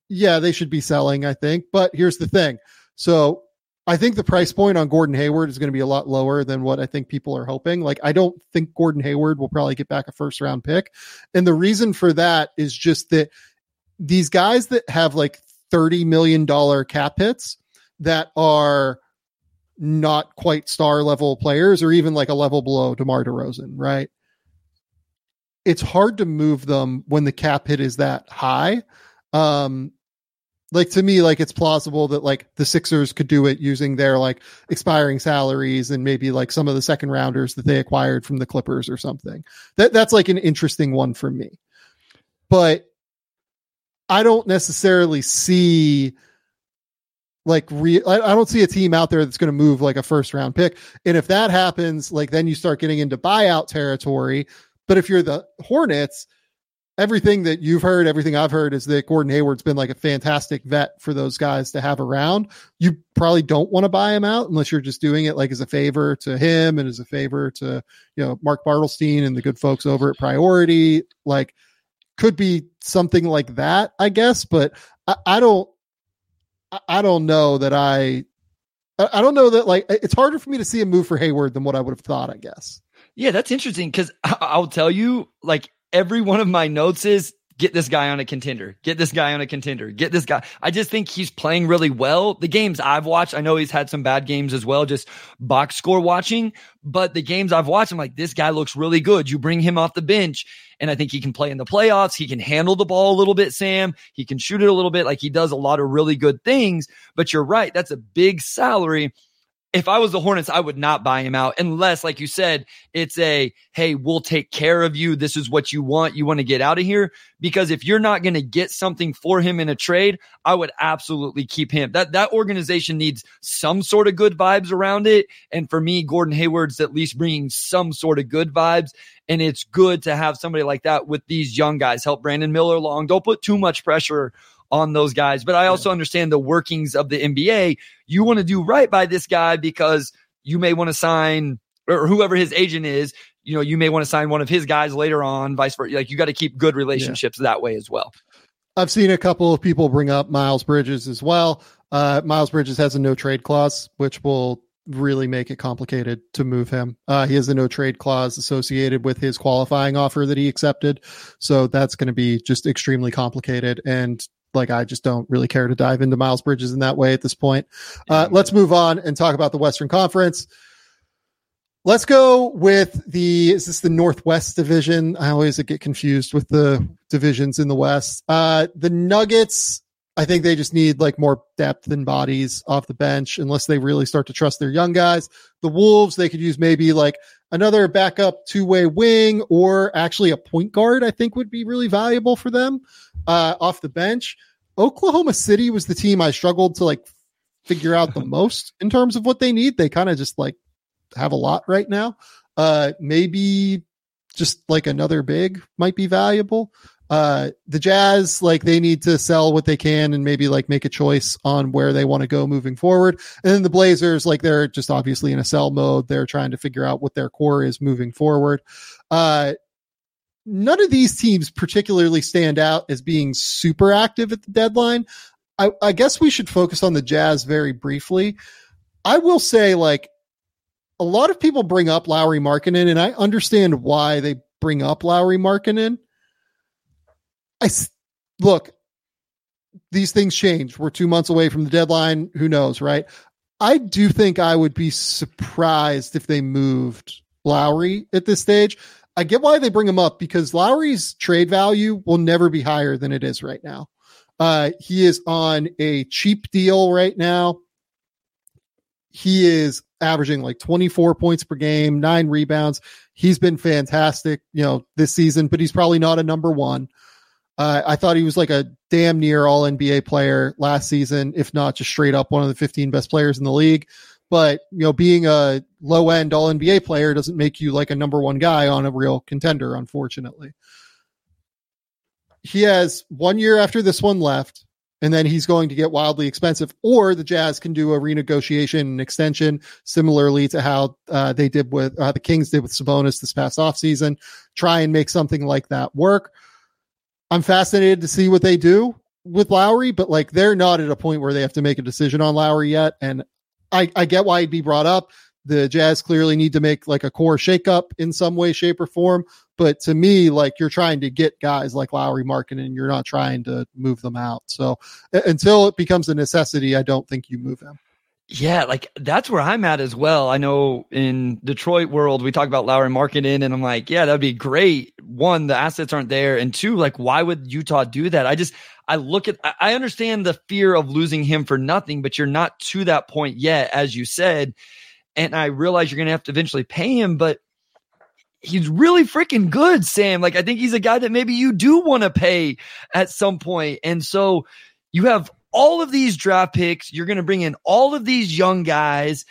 yeah, they should be selling, I think. But here's the thing. So I think the price point on Gordon Hayward is going to be a lot lower than what I think people are hoping. Like, I don't think Gordon Hayward will probably get back a first round pick. And the reason for that is just that these guys that have like $30 million cap hits that are not quite star level players or even like a level below DeMar DeRozan, right? It's hard to move them when the cap hit is that high. Um, like to me like it's plausible that like the Sixers could do it using their like expiring salaries and maybe like some of the second rounders that they acquired from the Clippers or something. That that's like an interesting one for me. But I don't necessarily see like re- I, I don't see a team out there that's going to move like a first round pick. And if that happens, like then you start getting into buyout territory. But if you're the Hornets, everything that you've heard, everything I've heard is that Gordon Hayward's been like a fantastic vet for those guys to have around. You probably don't want to buy him out unless you're just doing it like as a favor to him and as a favor to, you know, Mark Bartelstein and the good folks over at Priority. Like, could be something like that, I guess, but I, I don't, I don't know that I, I don't know that like it's harder for me to see a move for Hayward than what I would have thought, I guess. Yeah, that's interesting because I'll tell you, like every one of my notes is get this guy on a contender, get this guy on a contender, get this guy. I just think he's playing really well. The games I've watched, I know he's had some bad games as well, just box score watching, but the games I've watched, I'm like, this guy looks really good. You bring him off the bench and I think he can play in the playoffs. He can handle the ball a little bit, Sam. He can shoot it a little bit. Like he does a lot of really good things, but you're right. That's a big salary if I was the Hornets, I would not buy him out unless, like you said, it's a, hey, we'll take care of you. This is what you want. You want to get out of here. Because if you're not going to get something for him in a trade, I would absolutely keep him. That, that organization needs some sort of good vibes around it. And for me, Gordon Hayward's at least bringing some sort of good vibes. And it's good to have somebody like that with these young guys help Brandon Miller along. Don't put too much pressure on those guys. But I also yeah. understand the workings of the NBA. You want to do right by this guy because you may want to sign or whoever his agent is. You know, you may want to sign one of his guys later on, vice versa. Like you got to keep good relationships yeah. that way as well. I've seen a couple of people bring up Miles Bridges as well. Uh, Miles Bridges has a no trade clause, which will really make it complicated to move him. Uh, he has a no trade clause associated with his qualifying offer that he accepted. So that's going to be just extremely complicated. And like I just don't really care to dive into Miles Bridges in that way at this point. Uh, let's move on and talk about the Western Conference. Let's go with the is this the Northwest division? I always get confused with the divisions in the West. Uh, the Nuggets I think they just need like more depth and bodies off the bench unless they really start to trust their young guys. The Wolves, they could use maybe like another backup two way wing or actually a point guard, I think would be really valuable for them uh, off the bench. Oklahoma City was the team I struggled to like figure out the most in terms of what they need. They kind of just like have a lot right now. Uh, maybe just like another big might be valuable. Uh, the Jazz, like they need to sell what they can and maybe like make a choice on where they want to go moving forward. And then the Blazers, like they're just obviously in a sell mode. They're trying to figure out what their core is moving forward. Uh, none of these teams particularly stand out as being super active at the deadline. I, I guess we should focus on the Jazz very briefly. I will say, like, a lot of people bring up Lauri Markkanen, and I understand why they bring up Lauri Markkanen. I look, these things change. We're two months away from the deadline. Who knows, right? I do think I would be surprised if they moved Lauri at this stage. I get why they bring him up because Lauri's trade value will never be higher than it is right now. Uh, he is on a cheap deal right now. He is averaging like 24 points per game, nine rebounds. He's been fantastic, you know, this season, but he's probably not a number one. Uh, I thought he was like a damn near all NBA player last season, if not just straight up one of the 15 best players in the league. But, you know, being a low end all NBA player doesn't make you like a number one guy on a real contender, unfortunately. He has one year after this one left, and then he's going to get wildly expensive, or the Jazz can do a renegotiation and extension, similarly to how uh, they did with uh, the Kings did with Sabonis this past offseason. Try and make something like that work. I'm fascinated to see what they do with Lauri, but like they're not at a point where they have to make a decision on Lauri yet. And I, I get why he'd be brought up. The Jazz clearly need to make like a core shakeup in some way, shape, or form. But to me, like you're trying to get guys like Lauri Markkanen, and you're not trying to move them out. So until it becomes a necessity, I don't think you move them. Yeah, like that's where I'm at as well. I know in Detroit world, we talk about Lauri Markkanen, and I'm like, yeah, that'd be great. One, the assets aren't there. And two, like, why would Utah do that? I just, I look at, I understand the fear of losing him for nothing, but you're not to that point yet, as you said. And I realize you're going to have to eventually pay him, but he's really freaking good, Sam. Like, I think he's a guy that maybe you do want to pay at some point. And so you have all of these draft picks. You're going to bring in all of these young guys.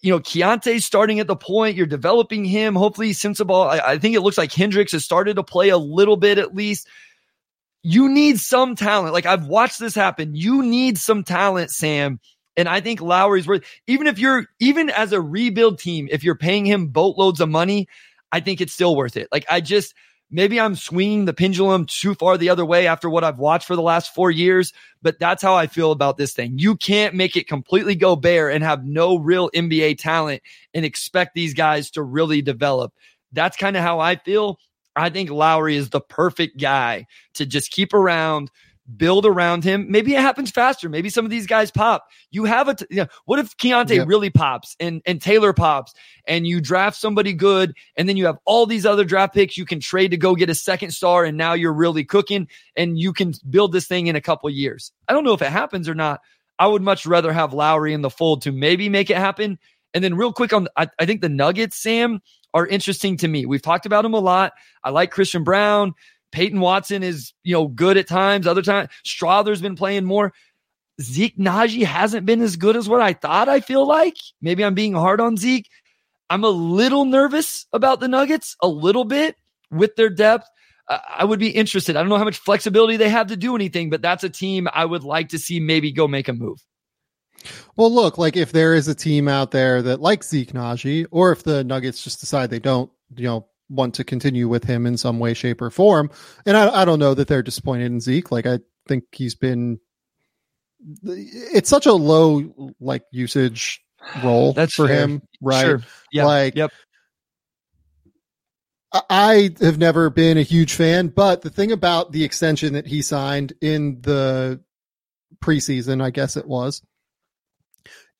You know, Keyonte's starting at the point. You're developing him. Hopefully, Sensabaugh. I, I think it looks like Hendricks has started to play a little bit at least. You need some talent. Like I've watched this happen. You need some talent, Sam. And I think Lauri's worth, even if you're, even as a rebuild team, if you're paying him boatloads of money, I think it's still worth it. Like I just, Maybe I'm swinging the pendulum too far the other way after what I've watched for the last four years, but that's how I feel about this thing. You can't make it completely go bare and have no real NBA talent and expect these guys to really develop. That's kind of how I feel. I think Lauri is the perfect guy to just keep around, build around him. Maybe it happens faster. Maybe some of these guys pop. You have a, t- you know, what if Keyonte yep. really pops and, and Taylor pops and you draft somebody good and then you have all these other draft picks you can trade to go get a second star and now you're really cooking and you can build this thing in a couple years. I don't know if it happens or not. I would much rather have Lauri in the fold to maybe make it happen. And then real quick on, I, I think the Nuggets, Sam, are interesting to me. We've talked about them a lot. I like Christian Braun. Peyton Watson is, you know, good at times. Other times, Strawther's been playing more. Zeke Nnaji hasn't been as good as what I thought. I feel like maybe I'm being hard on Zeke. I'm a little nervous about the Nuggets, a little bit with their depth. Uh, I would be interested. I don't know how much flexibility they have to do anything, but that's a team I would like to see maybe go make a move. Well, look, like if there is a team out there that likes Zeke Nnaji, or if the Nuggets just decide they don't, you know, want to continue with him in some way, shape, or form. And I, I don't know that they're disappointed in Zeke. Like I think he's been. It's such a low like usage role That's for fair. him, right? Sure. Yeah. Like, yep. I have never been a huge fan, but the thing about the extension that he signed in the preseason, I guess it was,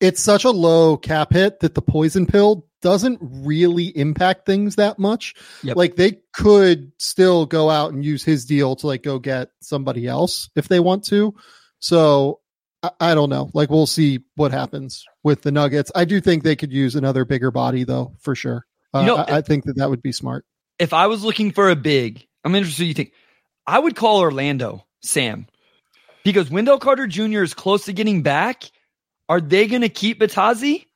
it's such a low cap hit that the poison pill doesn't really impact things that much. Yep. Like they could still go out and use his deal to like go get somebody else if they want to. So I, I don't know. Like we'll see what happens with the Nuggets. I do think they could use another bigger body though, for sure. Uh, You know, I, I think that that would be smart. If I was looking for a big, I'm interested. You think I would call Orlando, Sam, because Wendell Carter Jr. is close to getting back. Are they going to keep Bitadze?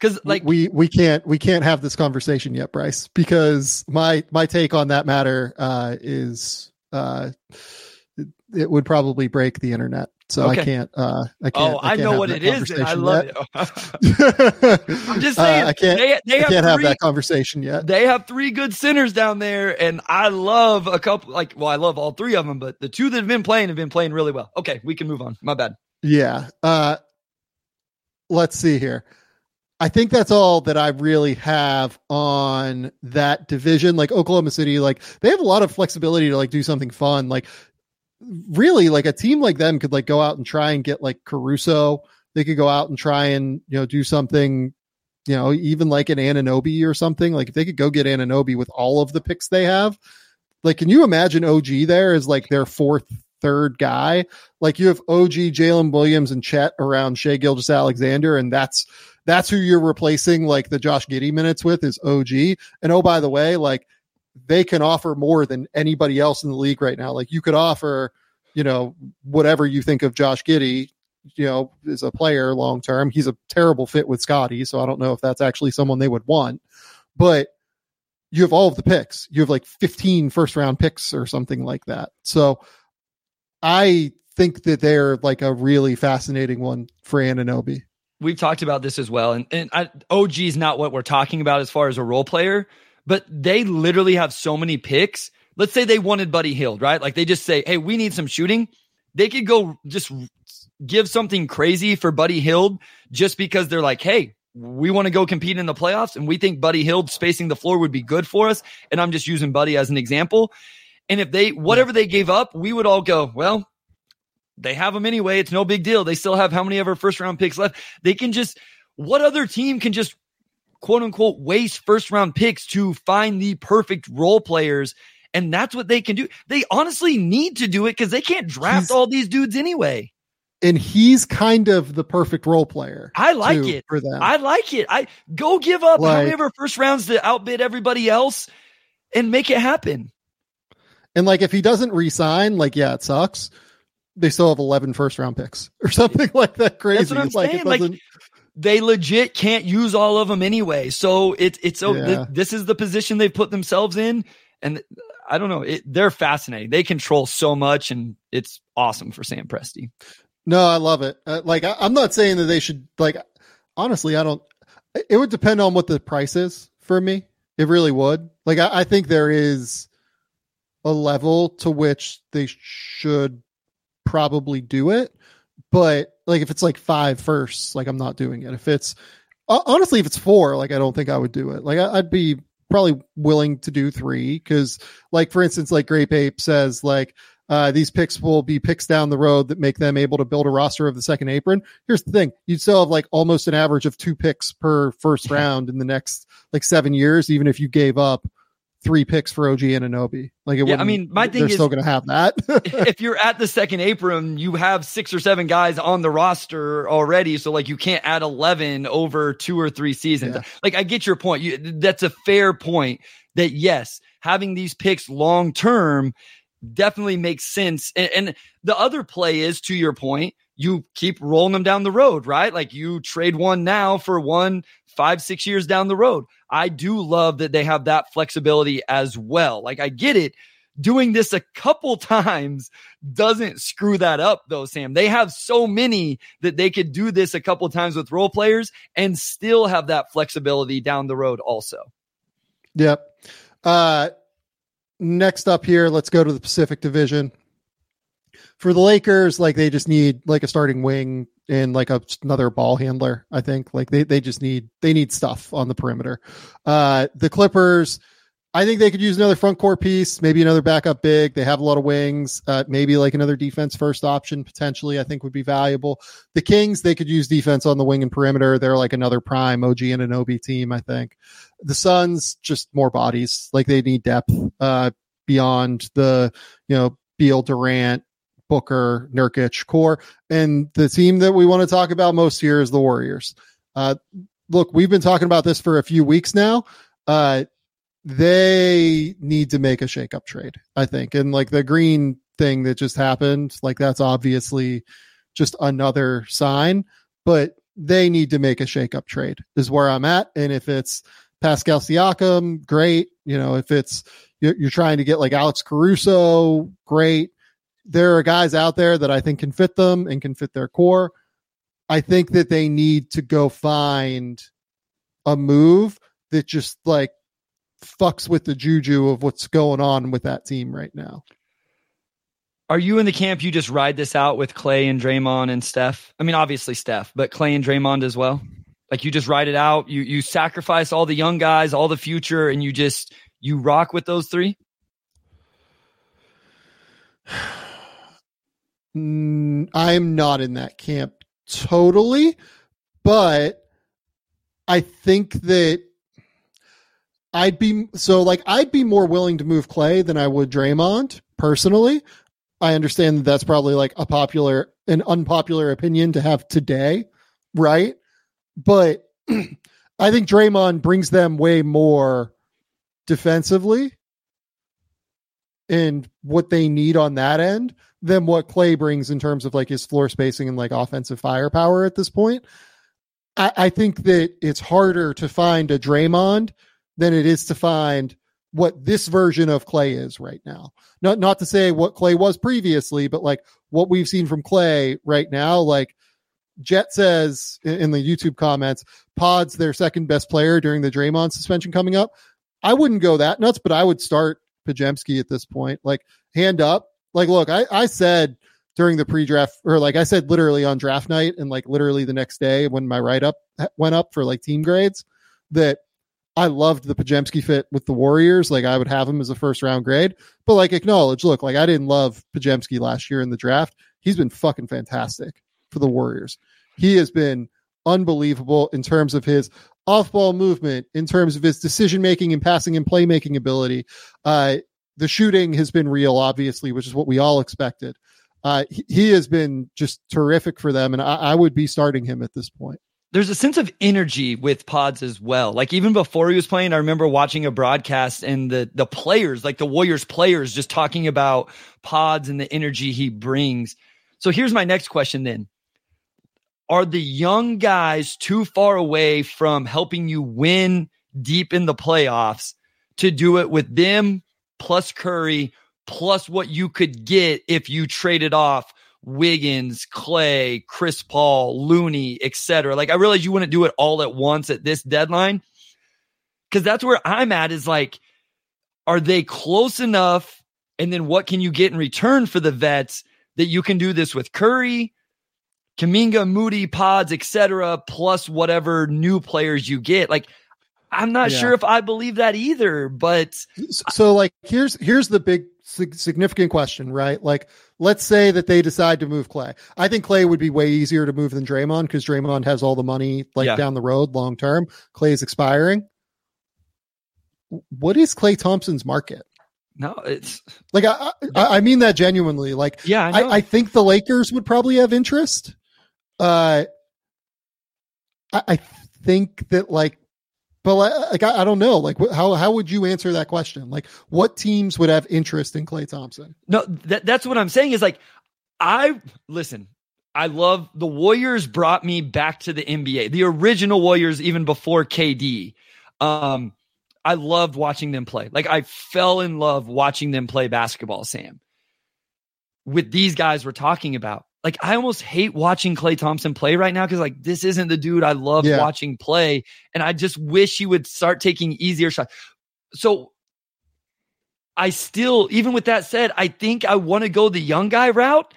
Because like we we can't we can't have this conversation yet, Bryce, because my my take on that matter uh, is uh, it, would probably break the internet. So I can't. Uh, I can't. oh, I, can't know what it is. I love yet. it. I'm just Uh, saying. I can't. They, they I have can't have that conversation yet. They have three good centers down there, and I love a couple. Like, well, I love all three of them, but the two that have been playing have been playing really well. Okay, we can move on. My bad. Yeah. Uh, let's see here. I think that's all that I really have on that division. Like Oklahoma City, like they have a lot of flexibility to like do something fun. Like really, like a team like them could like go out and try and get like Caruso. They could go out and try and you know do something, you know, even like an Anunoby or something. Like if they could go get Anunoby with all of the picks they have, like can you imagine OG there is like their fourth, third guy? Like you have OG, Jalen Williams, and Chet around Shai Gilgeous-Alexander, and that's that's who you're replacing like the Josh Giddey minutes with is OG. And oh, by the way, like they can offer more than anybody else in the league right now. Like you could offer, you know, whatever you think of Josh Giddey, you know, as a player long term. He's a terrible fit with Scottie, so I don't know if that's actually someone they would want. But you have all of the picks. You have like 15 first round picks or something like that. So I think that they're like a really fascinating one for Anunoby. We've talked about this as well, and and OG is not what we're talking about as far as a role player, but they literally have so many picks. Let's say they wanted Buddy Hield, right? Like they just say, "Hey, we need some shooting." They could go just give something crazy for Buddy Hield just because they're like, "Hey, we want to go compete in the playoffs, and we think Buddy Hield spacing the floor would be good for us." And I'm just using Buddy as an example. And if they whatever they gave up, we would all go, "Well, they have them anyway. It's no big deal. They still have how many of our first round picks left? They can just, what other team can just quote unquote waste first round picks to find the perfect role players? And that's what they can do. They honestly need to do it because they can't draft He's- all these dudes anyway. And he's kind of the perfect role player. I like too, it. for them. I like it. I go give up how Like- first rounds to outbid everybody else and make it happen. And like if he doesn't resign, like yeah, it sucks. They still have 11 first round picks or something like that crazy. That's what I'm like saying. it Like, they legit can't use all of them anyway. So it's it's so Yeah. th- this is the position they've put themselves in, and I don't know. It, they're fascinating. They control so much, and it's awesome for Sam Presti. No, I love it. Uh, like I, I'm not saying that they should like honestly, I don't it would depend on what the price is for me. It really would. Like I, I think there is a level to which they should probably do it. But like if it's like five firsts, like I'm not doing it. If it's honestly, if it's four, like I don't think I would do it. Like I, I'd be probably willing to do three because, like for instance, like Grape Ape says, like uh, these picks will be picks down the road that make them able to build a roster of the second apron. Here's the thing: you'd still have like almost an average of two picks per first round in the next like seven years, even if you gave up three picks for OG Anunoby. Like it Yeah, I wouldn't- I mean, my thing they're is- still going to have that. if you're at the second apron, you have six or seven guys on the roster already. So like you can't add 11 over two or three seasons. Yeah. Like I get your point. You, that's a fair point that yes, having these picks long term definitely makes sense. And, and the other play is to your point, you keep rolling them down the road, right? Like you trade one now for one five, six years down the road. I do love that they have that flexibility as well. Like I get it. Doing this a couple times doesn't screw that up though, Sam. They have so many that they could do this a couple times with role players and still have that flexibility down the road also. Yep. Uh, next up here, let's go to the Pacific Division. For the Lakers, like they just need like a starting wing and like a, another ball handler. I think like they they just need they need stuff on the perimeter. Uh, the Clippers, I think they could use another front court piece, maybe another backup big. They have a lot of wings, uh, maybe like another defense first option potentially. I think would be valuable. The Kings, they could use defense on the wing and perimeter. They're like another prime OG Anunoby team. I think the Suns just more bodies. Like they need depth uh, beyond the you know Beal Durant, Booker, Nurkic core. And the team that we want to talk about most here is the Warriors. Uh, look, we've been talking about this for a few weeks now. Uh, they need to make a shakeup trade, I think. And like the green thing that just happened, like that's obviously just another sign, but they need to make a shakeup trade is where I'm at. And if it's Pascal Siakam, great. You know, if it's you're, you're trying to get like Alex Caruso, great. There are guys out there that I think can fit them and can fit their core. I think that they need to go find a move that just like fucks with the juju of what's going on with that team right now. Are you in the camp you just ride this out with Klay and Draymond and Steph? I mean, obviously Steph, but Klay and Draymond as well? Like you just ride it out. You you sacrifice all the young guys, all the future, and you just you rock with those three? Mm, I'm not in that camp totally, but I think that I'd be so like I'd be more willing to move Klay than I would Draymond personally. I understand that that's probably like a popular an unpopular opinion to have today, right? But I think Draymond brings them way more defensively and what they need on that end than what Klay brings in terms of like his floor spacing and like offensive firepower at this point. I, I think that it's harder to find a Draymond than it is to find what this version of Klay is right now. Not not to say what Klay was previously, but like what we've seen from Klay right now. Like Jet says in the YouTube comments, Pod's their second best player during the Draymond suspension coming up. I wouldn't go that nuts, but I would start Podziemski at this point. Like hand up. Like, look, I, I said during the pre-draft or like I said literally on draft night and like literally the next day when my write up went up for like team grades that I loved the Podziemski fit with the Warriors. Like I would have him as a first round grade, but like acknowledge, look, like I didn't love Podziemski last year in the draft. He's been fucking fantastic for the Warriors. He has been unbelievable in terms of his off ball movement, in terms of his decision making and passing and playmaking ability. Uh, the shooting has been real, obviously, which is what we all expected. Uh, he, has been just terrific for them, and I, I would be starting him at this point there's a sense of energy with pods as well. Like even before he was playing, I remember watching a broadcast and the the players, like the Warriors players, just talking about pods and the energy he brings. So here's my next question then. Are the young guys too far away from helping you win deep in the playoffs to do it with them plus Curry plus what you could get if you traded off Wiggins, Klay, Chris Paul, Looney, etc. Like I realize you wouldn't do it all at once at this deadline. Cause that's where I'm at is like, are they close enough? And then what can you get in return for the vets that you can do this with Curry, Kuminga, Moody, Pods, etc., plus whatever new players you get? Like, I'm not yeah. sure if I believe that either, but so like here's here's the big significant question, right? Like, let's say that they decide to move Klay. I think Klay would be way easier to move than Draymond because Draymond has all the money like yeah. down the road long term. Klay is expiring. What is Klay Thompson's market? No, it's like I, I, I mean that genuinely. Like, yeah, I, I, I, think the Lakers would probably have interest. Uh, I, I think that like but like, I, I don't know, like how how would you answer that question? Like, what teams would have interest in Klay Thompson? No, that, that's what I'm saying. Is like, I listen. I love the Warriors brought me back to the NBA, the original Warriors, even before KD. Um, I loved watching them play. Like I fell in love watching them play basketball, Sam. With these guys we're talking about like I almost hate watching Klay Thompson play right now because like this isn't the dude I love yeah. watching play, and I just wish he would start taking easier shots. So I still, even with that said, I think I want to go the young guy route.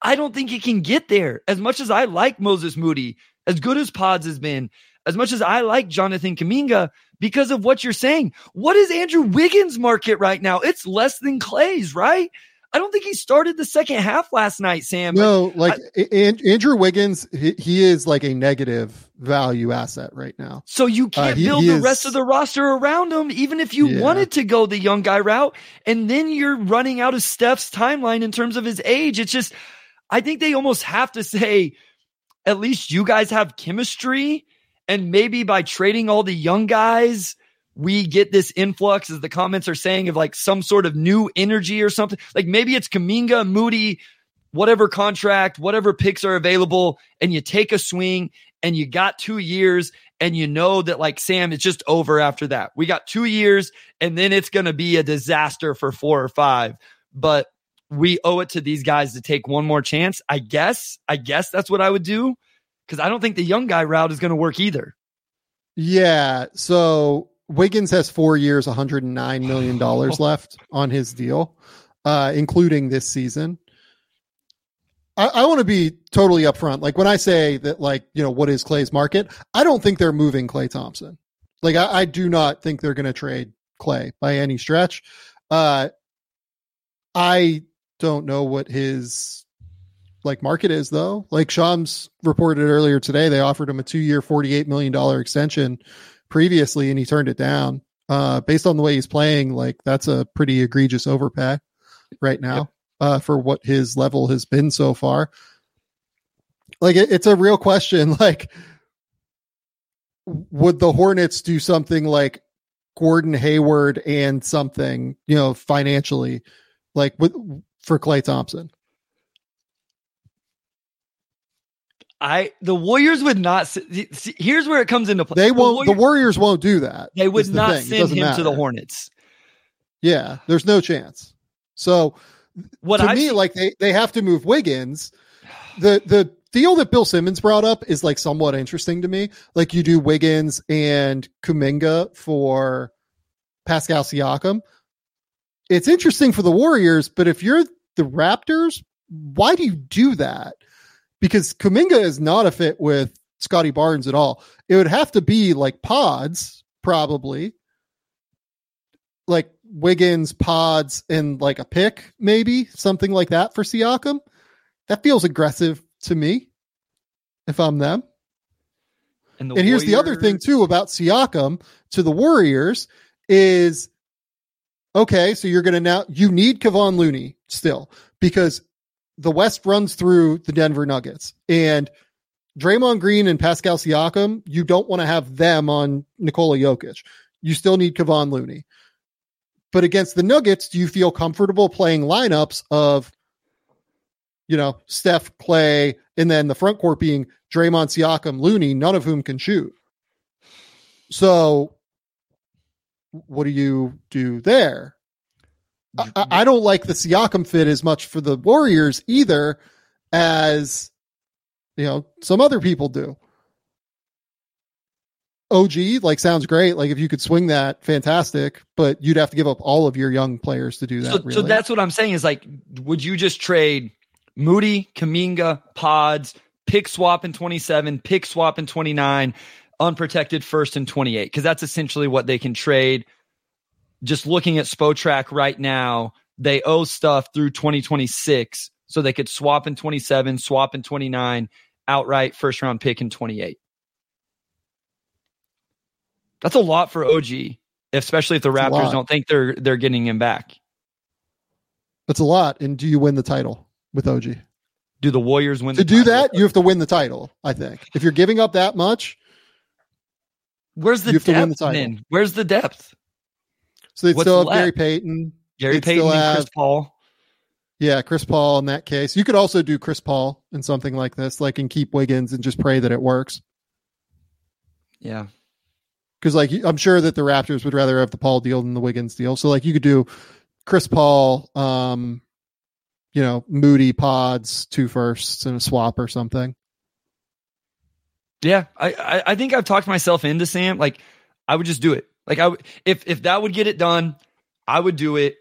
I don't think he can get there. As much as I like Moses Moody, as good as Pods has been, as much as I like Jonathan Kuminga, because of what you're saying. What is Andrew Wiggins' market right now? It's less than Klay's, right? I don't think he started the second half last night, Sam. No, like, I, Andrew Wiggins, he, he, is like a negative value asset right now. So you uh, can't uh, he, build he the is, rest of the roster around him, even if you yeah. wanted to go the young guy route. And then you're running out of Steph's timeline in terms of his age. It's just, I think they almost have to say, at least you guys have chemistry. And maybe by trading all the young guys, we get this influx, as the comments are saying, of like some sort of new energy or something. Like maybe it's Kuminga, Moody, whatever contract, whatever picks are available, and you take a swing and you got two years and you know that like Sam, it's just over after that. We got two years and then it's going to be a disaster for four or five. But we owe it to these guys to take one more chance. I guess, I guess that's what I would do because I don't think the young guy route is going to work either. Yeah. So Wiggins has four years, $109 million left on his deal, uh, including this season. I, I want to be totally upfront. Like when I say that, like, you know, what is Klay's market? I don't think they're moving Klay Thompson. Like, I, I do not think they're going to trade Klay by any stretch. Uh, I don't know what his like market is though. Like Shams reported earlier today, they offered him a two year, $48 million extension previously and he turned it down. Uh, based on the way he's playing, like that's a pretty egregious overpay right now yep. uh, for what his level has been so far. Like it, it's a real question. Like, would the Hornets do something like Gordon Hayward and something, you know, financially, like with for Klay Thompson? I the Warriors would not. See, here's where it comes into play. They won't. The Warriors, the Warriors won't do that. They would not the send him matter. to the Hornets. Yeah, there's no chance. So, what to I've me, seen, like they they have to move Wiggins. The the deal that Bill Simmons brought up is like somewhat interesting to me. Like you do Wiggins and Kuminga for Pascal Siakam. It's interesting for the Warriors, but if you're the Raptors, why do you do that? Because Kuminga is not a fit with Scottie Barnes at all. It would have to be like Podz, probably. Like Wiggins, Podz, and like a pick, maybe something like that for Siakam. That feels aggressive to me if I'm them. And, the and here's the other thing too about Siakam to the Warriors is okay, so you're going to now you need Kevon Looney still because the West runs through the Denver Nuggets and Draymond Green and Pascal Siakam, you don't want to have them on Nikola Jokic. You still need Kevon Looney. But against the Nuggets, do you feel comfortable playing lineups of, you know, Steph, Klay, and then the front court being Draymond, Siakam, Looney, none of whom can shoot? So, what do you do there? I, I don't like the Siakam fit as much for the Warriors either as you know some other people do. OG like sounds great. Like if you could swing that, fantastic. But you'd have to give up all of your young players to do that. So, really. so that's what I'm saying is like, would you just trade Moody, Kuminga, Podz, pick swap in 27, pick swap in 29, unprotected first in 28? Because that's essentially what they can trade just looking at Spotrac right now, they owe stuff through 2026. So they could swap in 27, swap in 29, outright first round pick in 28. That's a lot for OG, especially if the That's Raptors don't think they're they're getting him back. That's a lot. And do you win the title with OG? Do the Warriors win? To do that, you have to win the title. I think if you're giving up that much, where's the depth? The then? Where's the depth? So they still have left? Gary Payton. Gary Payton and have, Chris Paul. Yeah, Chris Paul in that case. You could also do Chris Paul in something like this, like and keep Wiggins and just pray that it works. Yeah. Because like I'm sure that the Raptors would rather have the Paul deal than the Wiggins deal. So like you could do Chris Paul, um, you know, Moody Podz, two firsts and a swap or something. Yeah, I, I, I think I've talked myself into Sam. Like I would just do it. Like I, if if that would get it done, I would do it.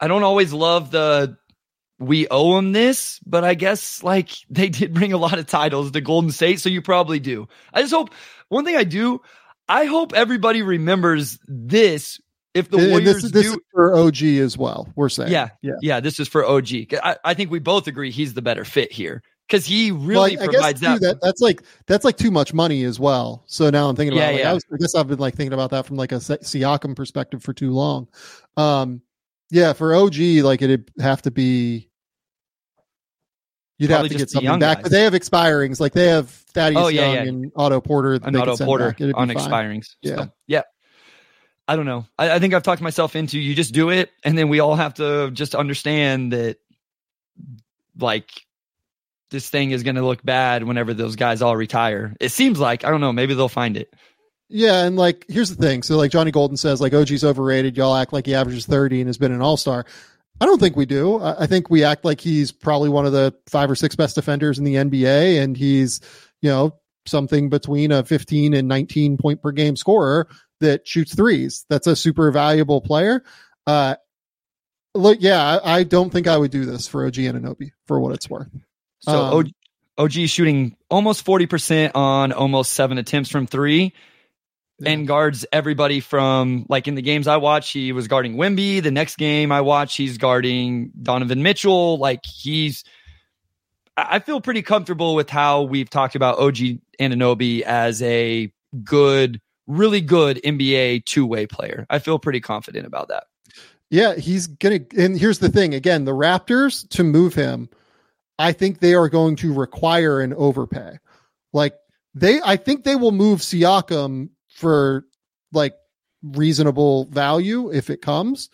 I don't always love the we owe them this, but I guess like they did bring a lot of titles to Golden State, so you probably do. I just hope one thing I do, I hope everybody remembers this if the And Warriors this, this do, is for OG as well. We're saying, yeah, yeah. yeah, this is for OG. I, I think we both agree he's the better fit here because he really well, I, I provides guess too, that. that. That's like that's like too much money as well. So now I'm thinking about. Yeah, like, yeah. I, was, I guess I've been like thinking about that from like a Si- Siakam perspective for too long. Um, yeah, for OG, like it'd have to be. You'd Probably have to get something back, guys. but they have expirings. Like they have Thaddeus Oh, yeah, Young and Otto Porter. that an they could Otto Porter. On expirings. Yeah. So, yeah. I don't know. I, I think I've talked myself into you just do it, and then we all have to just understand that, like, this thing is going to look bad whenever those guys all retire. It seems like I don't know. Maybe they'll find it. Yeah, and like here's the thing. So like Johnny Golden says, like OG's overrated. Y'all act like he averages 30 and has been an all star. I don't think we do. I think we act like he's probably one of the five or six best defenders in the NBA, and he's, you know, something between a 15 and 19 point per game scorer that shoots threes. That's a super valuable player. Uh, look, yeah, I, I don't think I would do this for OG and Anunoby for what it's worth. So Um, OG, shooting almost forty percent on almost seven attempts from three. Yeah. And guards everybody from like in the games I watch, he was guarding Wemby. The next game I watch, he's guarding Donovan Mitchell. Like he's, I I feel pretty comfortable with how we've talked about OG Anunoby as a good, really good NBA two way player. I feel pretty confident about that. Yeah, he's gonna. And here's the thing: again, the Raptors to move him, I think they are going to require an overpay. Like they, I think they will move Siakam for like reasonable value if it comes.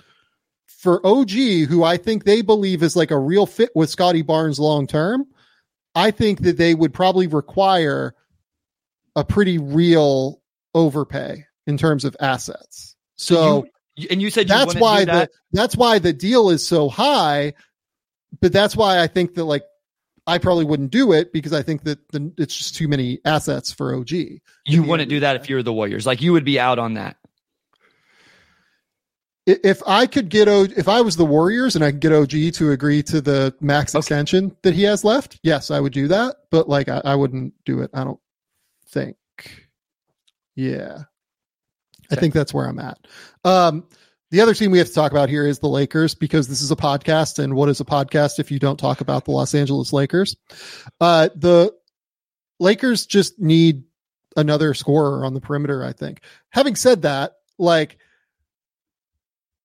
For OG, who I think they believe is like a real fit with Scottie Barnes long term, I think that they would probably require a pretty real overpay in terms of assets. So, you, and you said you that's why that. the that's why the deal is so high but that's why i think that like i probably wouldn't do it because i think that the, it's just too many assets for og you wouldn't do that if you were the Warriors. Like you would be out on that. If i could get o if i was the warriors and i could get og to agree to the max Okay. extension that he has left yes i would do that but like i, I wouldn't do it i don't think yeah i think that's where i'm at um the other team we have to talk about here is the Lakers because this is a podcast. And what is a podcast if you don't talk about the Los Angeles Lakers? Uh, the Lakers just need another scorer on the perimeter, I think. Having said that, like,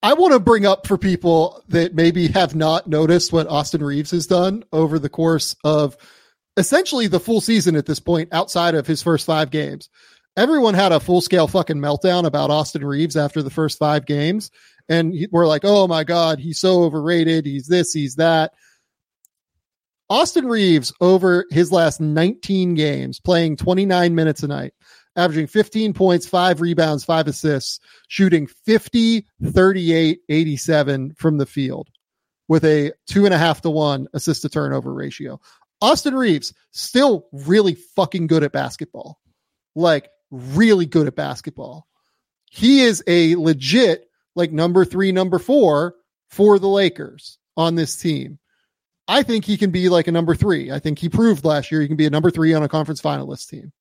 I want to bring up for people that maybe have not noticed what Austin Reaves has done over the course of essentially the full season at this point, outside of his first five games everyone had a full scale fucking meltdown about Austin Reaves after the first five games. And we're like, oh my God, he's so overrated. He's this, he's that. Austin Reaves, over his last 19 games, playing 29 minutes a night, averaging 15 points, five rebounds, five assists, shooting 50, 38, 87 from the field with a two and a half to one assist to turnover ratio. Austin Reaves, still really fucking good at basketball like really good at basketball. He is a legit like number three, number four for the Lakers on this team. I think he can be like a number three. I think he proved last year he can be a number three on a conference finalist team.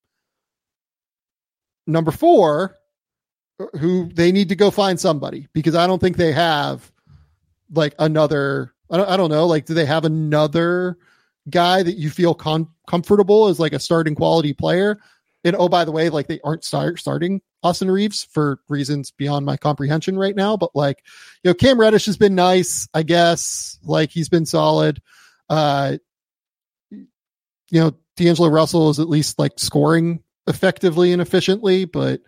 Number four, who they need to go find somebody because I don't think they have like another. I don't, I don't know. Like, do they have another guy that you feel con- comfortable as like a starting quality player? And oh, by the way, like they aren't start starting Austin Reaves for reasons beyond my comprehension right now. But like, you know, Cam Reddish has been nice, I guess. Like he's been solid. Uh, you know, D'Angelo Russell is at least like scoring effectively and efficiently, but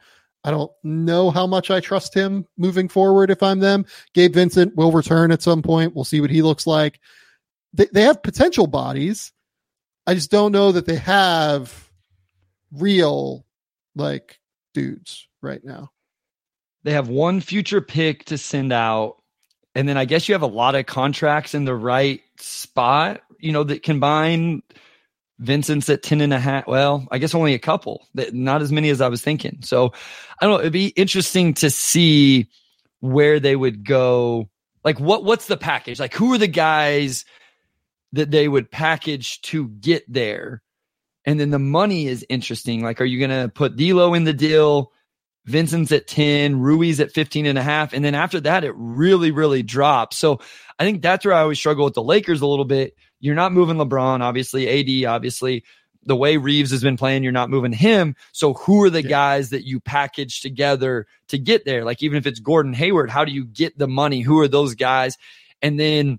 I don't know how much I trust him moving forward if I'm them. Gabe Vincent will return at some point. We'll see what he looks like. They, they have potential bodies. I just don't know that they have real like dudes right now. They have one future pick to send out. And then I guess you have a lot of contracts in the right spot, you know, that combine Vincent's at 10 and a half. Well, I guess only a couple, that not as many as I was thinking. So I don't know. It'd be interesting to see where they would go. Like what, what's the package? Like who are the guys that they would package to get there? And then the money is interesting. Like, are you going to put D'Lo in the deal? Vincent's at 10, Rui's at 15 and a half. And then after that, it really, really drops. So I think that's where I always struggle with the Lakers a little bit. You're not moving LeBron, obviously, AD, obviously. The way Reaves has been playing, you're not moving him. So who are the yeah. guys that you package together to get there? Like even if it's Gordon Hayward, how do you get the money? Who are those guys? And then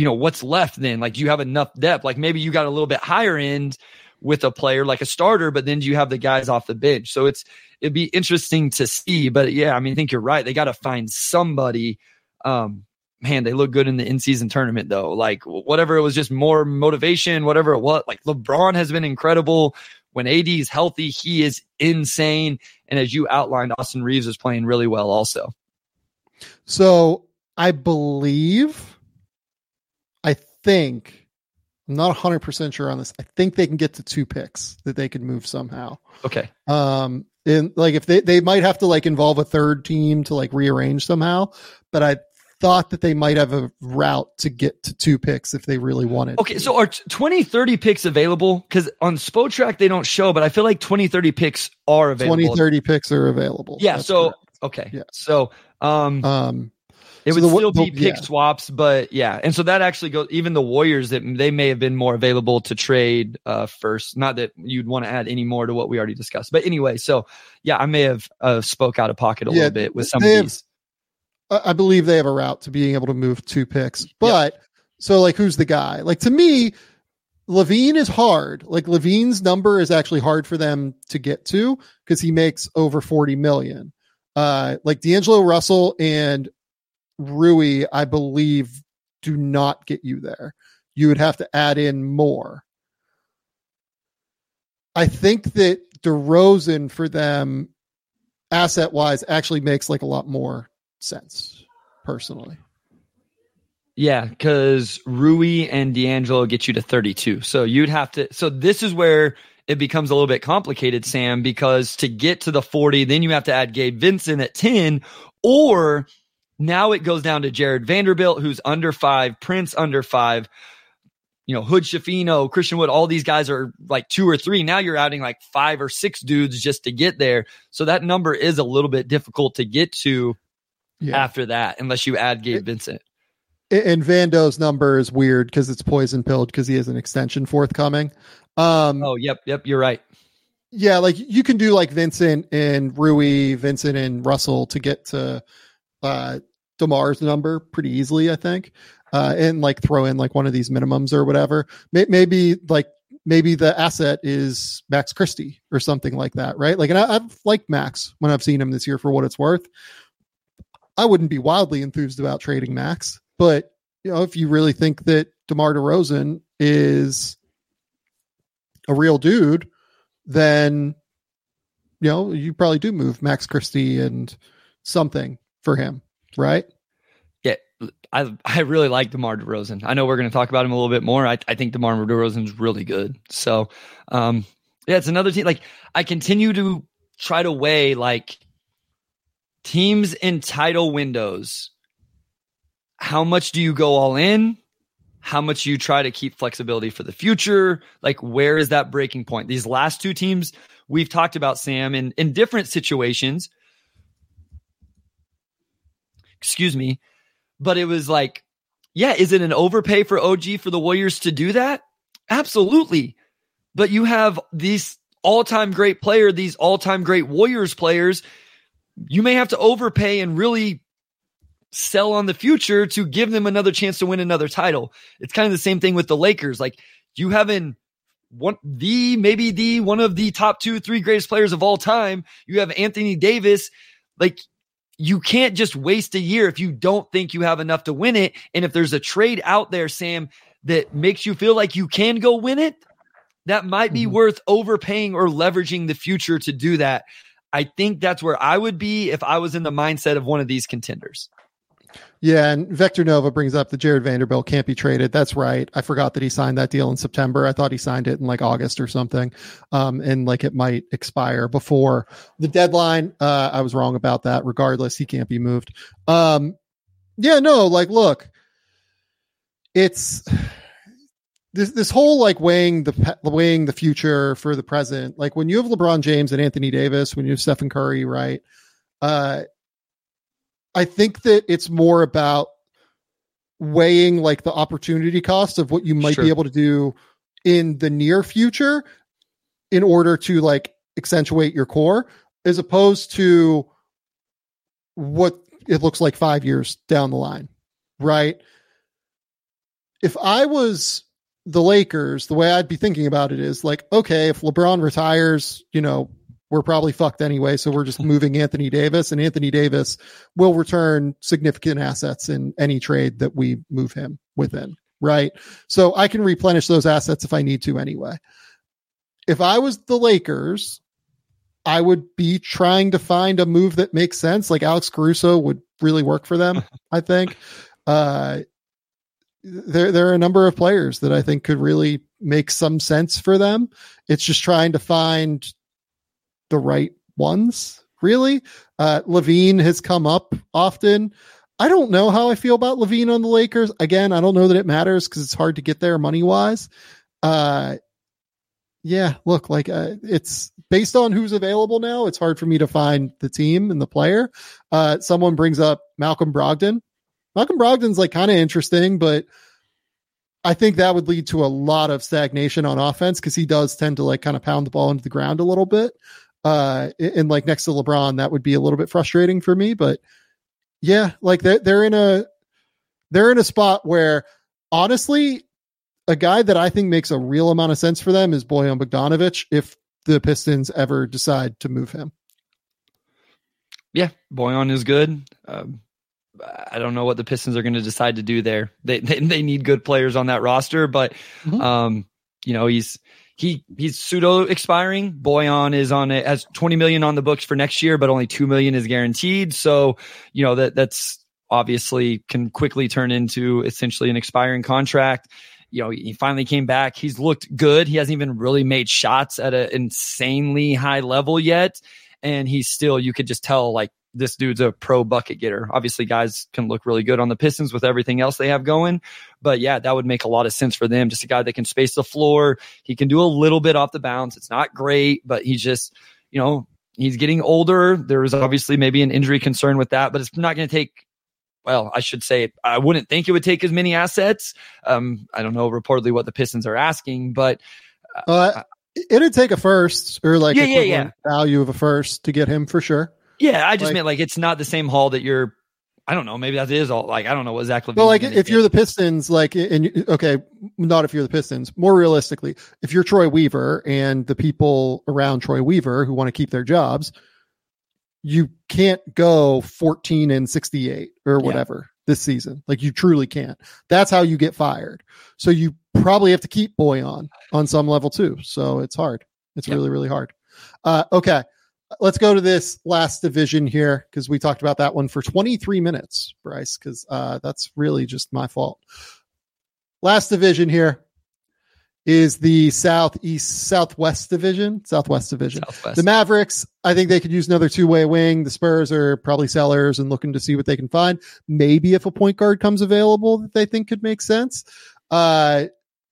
you know, what's left then? Like, do you have enough depth? Like, maybe you got a little bit higher end with a player like a starter, but then do you have the guys off the bench? So it's, it'd be interesting to see. But yeah, I mean, I think you're right. They got to find somebody. Um, man, they look good in the in season tournament though. Like, whatever it was, just more motivation, whatever it was. Like, LeBron has been incredible. When AD is healthy, he is insane. And as you outlined, Austin Reaves is playing really well also. So I believe think I'm not 100% sure on this. I think they can get to two picks that they could move somehow. Okay. Um and like if they they might have to like involve a third team to like rearrange somehow, but I thought that they might have a route to get to two picks if they really wanted. Okay, to. so are 20 30 picks available cuz on Spotrac they don't show, but I feel like 20 30 picks are available. 20 30 picks are available. Yeah, That's so correct. okay. Yeah. So um um it so would the, still be pick yeah. swaps, but yeah. And so that actually goes, even the Warriors that they may have been more available to trade uh, first. Not that you'd want to add any more to what we already discussed. But anyway, so yeah, I may have uh, spoke out of pocket a yeah, little bit with some of these. Have, I believe they have a route to being able to move two picks. But yep. so like, who's the guy? Like to me, LaVine is hard. Like LaVine's number is actually hard for them to get to because he makes over 40 million. Uh, like D'Angelo Russell and Rui, I believe, do not get you there. You would have to add in more. I think that DeRozan for them, asset wise, actually makes like a lot more sense, personally. Yeah, because Rui and D'Angelo get you to 32. So you'd have to. So this is where it becomes a little bit complicated, Sam, because to get to the 40, then you have to add Gabe Vincent at 10, or now it goes down to Jared Vanderbilt, who's under five, Prince under five, you know, Hood Schifino, Christian Wood, all these guys are like two or three. Now you're adding like five or six dudes just to get there. So that number is a little bit difficult to get to yeah. after that, unless you add Gabe it, Vincent. And Vando's number is weird because it's poison pilled because he has an extension forthcoming. Um, oh, yep, yep, you're right. Yeah, like you can do like Vincent and Rui, Vincent and Russell to get to uh, Demar's number pretty easily, I think, uh, and like throw in like one of these minimums or whatever. Maybe like maybe the asset is Max Christie or something like that, right? Like, and I, have liked Max when I've seen him this year for what it's worth. I wouldn't be wildly enthused about trading Max, but you know, if you really think that DeMar DeRozan is a real dude, then you know you probably do move Max Christie and something for him right? Yeah, I I really like DeMar DeRozan. I know we're going to talk about him a little bit more. I, I think DeMar DeRozan is really good. So, um, yeah, it's another team. Like I continue to try to weigh like teams in title windows. How much do you go all in? How much you try to keep flexibility for the future? Like where is that breaking point? These last two teams we've talked about, Sam, in in different situations excuse me. But it was like, yeah, is it an overpay for OG for the Warriors to do that? Absolutely. But you have these all time great player, these all time great Warriors players. You may have to overpay and really sell on the future to give them another chance to win another title. It's kind of the same thing with the Lakers. Like you having one the maybe the one of the top two, three greatest players of all time. You have Anthony Davis. Like you can't just waste a year if you don't think you have enough to win it. And if there's a trade out there, Sam, that makes you feel like you can go win it, that might be mm-hmm. worth overpaying or leveraging the future to do that. I think that's where I would be if I was in the mindset of one of these contenders. Yeah, and Vector Nova brings up the Jared Vanderbilt can't be traded. That's right. I forgot that he signed that deal in September. I thought he signed it in like August or something. Um, and like it might expire before the deadline. Uh, I was wrong about that. Regardless, he can't be moved. Um, yeah, no, like look, it's this this whole like weighing the weighing the future for the present. Like when you have LeBron James and Anthony Davis, when you have Stephen Curry, right? Uh, I think that it's more about weighing like the opportunity cost of what you might sure. be able to do in the near future in order to like accentuate your core as opposed to what it looks like 5 years down the line right if i was the lakers the way i'd be thinking about it is like okay if lebron retires you know we're probably fucked anyway. So we're just moving Anthony Davis, and Anthony Davis will return significant assets in any trade that we move him within. Right. So I can replenish those assets if I need to anyway. If I was the Lakers, I would be trying to find a move that makes sense. Like Alex Caruso would really work for them, I think. Uh, there, there are a number of players that I think could really make some sense for them. It's just trying to find the right ones, really. Uh, LaVine has come up often. I don't know how I feel about LaVine on the Lakers. Again, I don't know that it matters because it's hard to get there money wise. Uh, yeah, look, like uh, it's based on who's available now. It's hard for me to find the team and the player. Uh, someone brings up Malcolm Brogdon. Malcolm Brogdon's like kind of interesting, but I think that would lead to a lot of stagnation on offense because he does tend to like kind of pound the ball into the ground a little bit uh, and like next to LeBron, that would be a little bit frustrating for me. But yeah, like they're, they're in a, they're in a spot where honestly, a guy that I think makes a real amount of sense for them is Bojan Bogdanovic if the Pistons ever decide to move him. Yeah, Bojan is good. Um, I don't know what the Pistons are going to decide to do there. They, they, they need good players on that roster, but mm-hmm. um, you know he's he he's pseudo expiring. Bojan is on it has 20 million on the books for next year, but only 2 million is guaranteed. So, you know, that that's obviously can quickly turn into essentially an expiring contract. You know, he finally came back. He's looked good. He hasn't even really made shots at an insanely high level yet. And he's still, you could just tell like this dude's a pro bucket getter. Obviously, guys can look really good on the Pistons with everything else they have going. But yeah, that would make a lot of sense for them. Just a guy that can space the floor. He can do a little bit off the bounce. It's not great, but he's just, you know, he's getting older. There's obviously maybe an injury concern with that, but it's not going to take well, I should say, I wouldn't think it would take as many assets. Um, I don't know reportedly what the Pistons are asking, but uh, uh, it'd take a first or like yeah, yeah, yeah. value of a first to get him for sure. Yeah, I just like, meant like it's not the same haul that you're. I don't know. Maybe that is all. Like I don't know what Zach LaVine. Well, like if you're the Pistons, like and okay, not if you're the Pistons. More realistically, if you're Troy Weaver and the people around Troy Weaver who want to keep their jobs, you can't go 14 and 68 or whatever yeah. this season. Like you truly can't. That's how you get fired. So you probably have to keep Bojan on some level too. So it's hard. It's really really hard. Uh, okay let's go to this last division here because we talked about that one for 23 minutes, Bryce, because uh, that's really just my fault. Last division here is the Southeast Southwest division, Southwest division. Southwest. The Mavericks, I think they could use another two way wing. The Spurs are probably sellers and looking to see what they can find. Maybe if a point guard comes available that they think could make sense. Uh,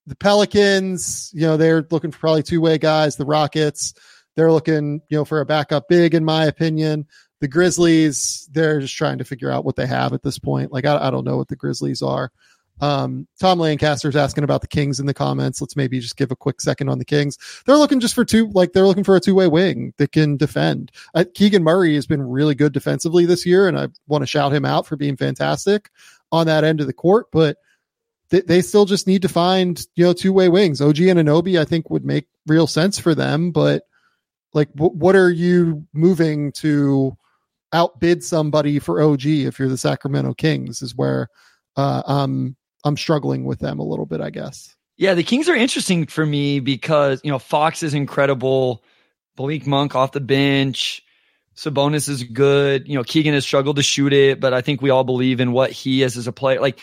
the Pelicans, you know, they're looking for probably two way guys. The Rockets, they're looking, you know, for a backup big, in my opinion. The Grizzlies, they're just trying to figure out what they have at this point. Like, I, I don't know what the Grizzlies are. Um, Tom Lancaster's asking about the Kings in the comments. Let's maybe just give a quick second on the Kings. They're looking just for two, like they're looking for a two way wing that can defend. Uh, Keegan Murray has been really good defensively this year, and I want to shout him out for being fantastic on that end of the court. But they, they still just need to find, you know, two way wings. OG Anunoby, I think, would make real sense for them, but like, w- what are you moving to outbid somebody for OG if you're the Sacramento Kings? Is where uh, um, I'm struggling with them a little bit, I guess. Yeah, the Kings are interesting for me because you know Fox is incredible, Malik Monk off the bench. Sabonis is good. You know, Keegan has struggled to shoot it, but I think we all believe in what he is as a player. Like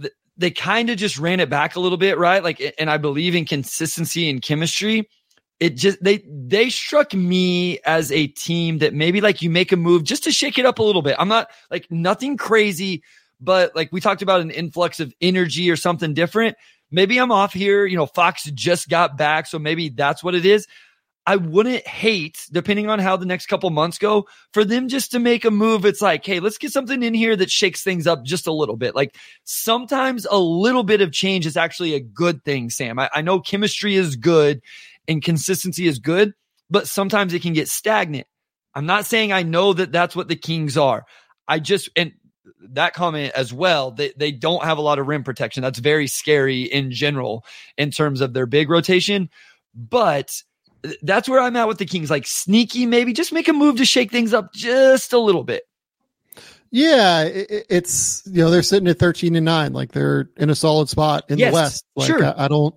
th- they kind of just ran it back a little bit, right? Like, and I believe in consistency and chemistry it just they they struck me as a team that maybe like you make a move just to shake it up a little bit. I'm not like nothing crazy, but like we talked about an influx of energy or something different. maybe I'm off here. You know, Fox just got back, so maybe that's what it is. I wouldn't hate, depending on how the next couple months go, for them just to make a move. It's like, hey, let's get something in here that shakes things up just a little bit. Like sometimes a little bit of change is actually a good thing, Sam. I, I know chemistry is good and consistency is good, but sometimes it can get stagnant. I'm not saying I know that that's what the Kings are. I just, and that comment as well, they, they don't have a lot of rim protection. That's very scary in general in terms of their big rotation. But that's where I'm at with the Kings. Like sneaky, maybe just make a move to shake things up just a little bit. Yeah, it, it's you know they're sitting at thirteen and nine, like they're in a solid spot in yes, the West. Like sure. I, I, don't.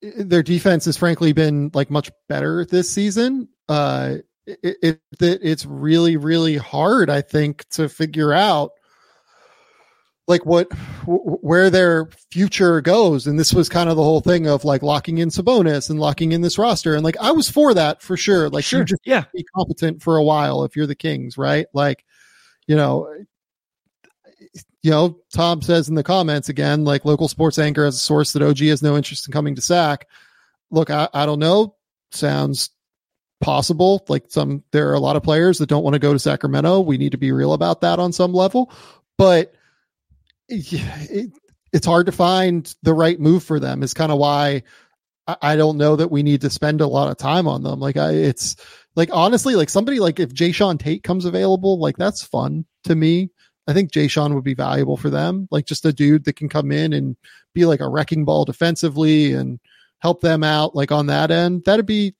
Their defense has frankly been like much better this season. Uh, it, it, it it's really really hard, I think, to figure out like what where their future goes. And this was kind of the whole thing of like locking in Sabonis and locking in this roster. And like I was for that for sure. Like sure. you just yeah. be competent for a while if you're the Kings right? Like you know you know Tom says in the comments again like local sports anchor as a source that OG has no interest in coming to SAC. Look I, I don't know. Sounds possible. Like some there are a lot of players that don't want to go to Sacramento. We need to be real about that on some level. But it, it's hard to find the right move for them is kind of why I, I, don't know that we need to spend a lot of time on them. Like I, it's like, honestly, like somebody like if Jae'Sean Tate comes available, like that's fun to me. I think Jae'Sean would be valuable for them. Like just a dude that can come in and be like a wrecking ball defensively and help them out like on that end. That'd be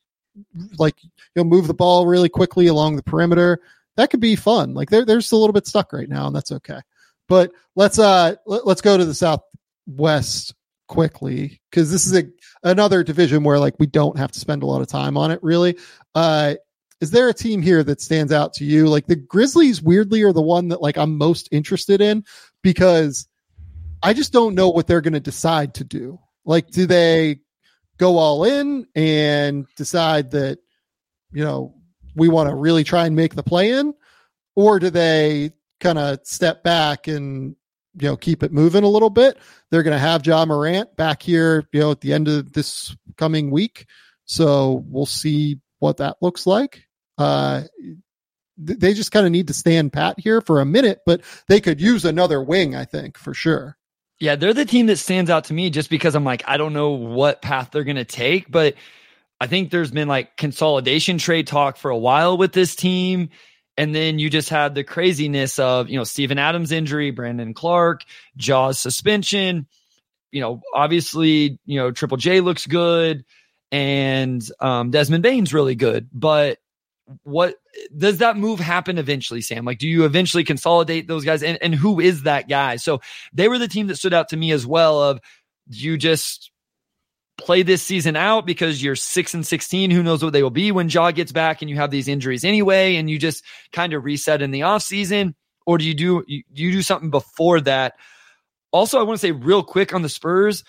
like, you'll move the ball really quickly along the perimeter. That could be fun. Like they're, they're just a little bit stuck right now and that's okay. But let's uh let, us go to the Southwest quickly because this is a another division where like we don't have to spend a lot of time on it really. Uh is there a team here that stands out to you? Like the Grizzlies weirdly are the one that like I'm most interested in because I just don't know what they're going to decide to do. Like do they go all in and decide that you know we want to really try and make the play in or do they kind of step back and you know keep it moving a little bit. They're going to have Ja Morant back here, you know, at the end of this coming week. So we'll see what that looks like. Uh, they just kind of need to stand pat here for a minute, but they could use another wing, I think, for sure. Yeah, they're the team that stands out to me just because I'm like, I don't know what path they're going to take, but I think there's been like consolidation trade talk for a while with this team. And then you just had the craziness of, you know, Steven Adams injury, Brandon Clarke, Ja's suspension. You know, obviously, you know, Triple J looks good and um, Desmond Bane's really good. But what does that move happen eventually, Sam? Like, do you eventually consolidate those guys? And, and who is that guy? So they were the team that stood out to me as well. Of you just play this season out because you're six and 16. Who knows what they will be when Ja gets back and you have these injuries anyway, and you just kind of reset in the off season? Or do you do, you, you do something before that? Also, I want to say real quick on the Spurs,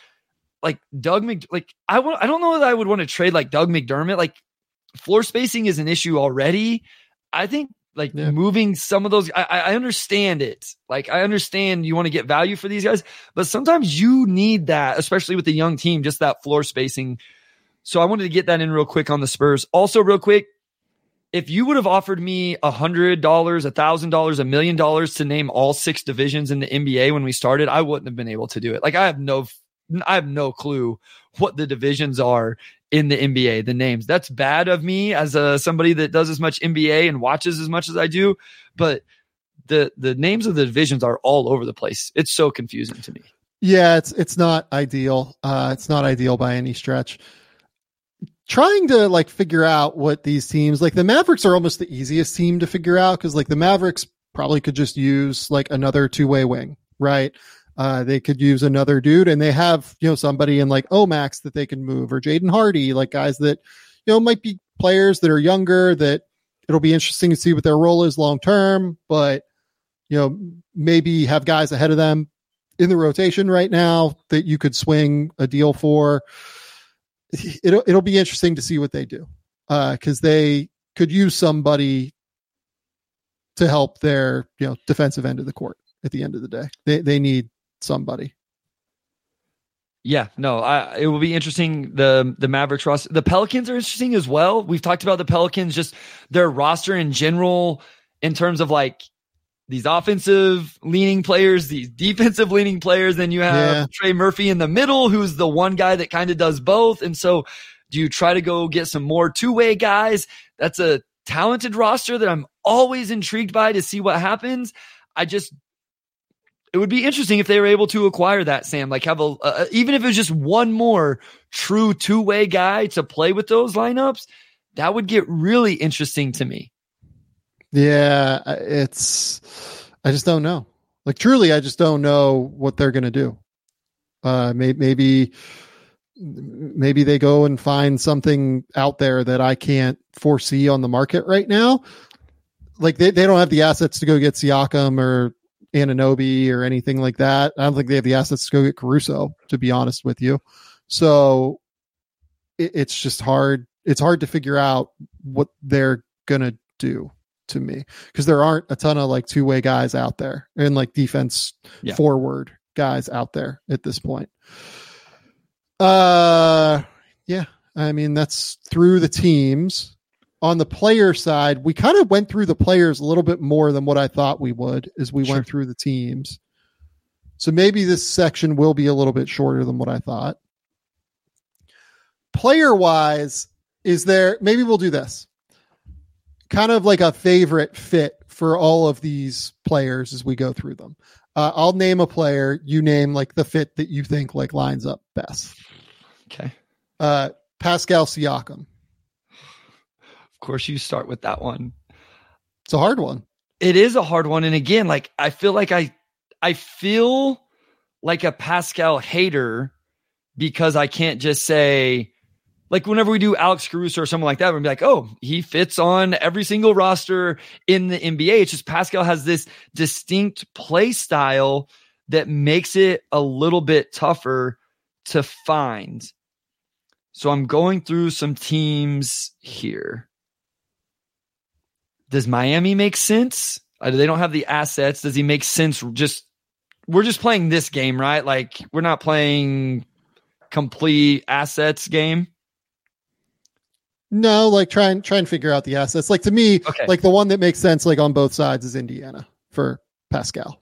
like Doug Mc, like I I don't know that I would want to trade like Doug McDermott. Like floor spacing is an issue already. I think like yeah. moving some of those I, I understand it like i understand you want to get value for these guys but sometimes you need that especially with the young team just that floor spacing so i wanted to get that in real quick on the spurs also real quick if you would have offered me a hundred dollars a thousand dollars a million dollars to name all six divisions in the nba when we started i wouldn't have been able to do it like i have no i have no clue what the divisions are in the NBA, the names. That's bad of me as a somebody that does as much NBA and watches as much as I do, but the the names of the divisions are all over the place. It's so confusing to me. Yeah, it's it's not ideal. Uh it's not ideal by any stretch. Trying to like figure out what these teams like the Mavericks are almost the easiest team to figure out cuz like the Mavericks probably could just use like another two-way wing, right? Uh, they could use another dude, and they have you know somebody in like Omax that they can move, or Jaden Hardy, like guys that you know might be players that are younger that it'll be interesting to see what their role is long term, but you know maybe have guys ahead of them in the rotation right now that you could swing a deal for. It'll it'll be interesting to see what they do because uh, they could use somebody to help their you know defensive end of the court at the end of the day. They they need somebody. Yeah, no, I, it will be interesting. The the Mavericks roster, the Pelicans are interesting as well. We've talked about the Pelicans, just their roster in general, in terms of like these offensive leaning players, these defensive leaning players. Then you have yeah. Trey Murphy in the middle, who's the one guy that kind of does both. And so, do you try to go get some more two way guys? That's a talented roster that I'm always intrigued by to see what happens. I just it would be interesting if they were able to acquire that Sam, like have a uh, even if it was just one more true two way guy to play with those lineups, that would get really interesting to me. Yeah, it's I just don't know. Like truly, I just don't know what they're gonna do. Uh, may, maybe maybe they go and find something out there that I can't foresee on the market right now. Like they, they don't have the assets to go get Siakam or Anunoby or anything like that. I don't think they have the assets to go get Caruso, to be honest with you. So it, it's just hard. It's hard to figure out what they're gonna do to me because there aren't a ton of like two way guys out there and like defense yeah. forward guys out there at this point. Uh, yeah. I mean, that's through the teams on the player side, we kind of went through the players a little bit more than what I thought we would as we sure. went through the teams. So maybe this section will be a little bit shorter than what I thought. Player wise, is there maybe we'll do this kind of like a favorite fit for all of these players as we go through them. Uh, I'll name a player, you name like the fit that you think like lines up best. Okay. Uh, Pascal Siakam. Of course, you start with that one. It's a hard one. It is a hard one. And again, like I feel like I I feel like a Pascal hater because I can't just say like whenever we do Alex Caruso or someone like that, we'd be like, oh, he fits on every single roster in the NBA. It's just Pascal has this distinct play style that makes it a little bit tougher to find. So I'm going through some teams here. Does Miami make sense? Uh, they don't have the assets. Does he make sense? Just we're just playing this game, right? Like we're not playing complete assets game. No, like try and try and figure out the assets. Like to me, okay. like the one that makes sense, like on both sides, is Indiana for Pascal.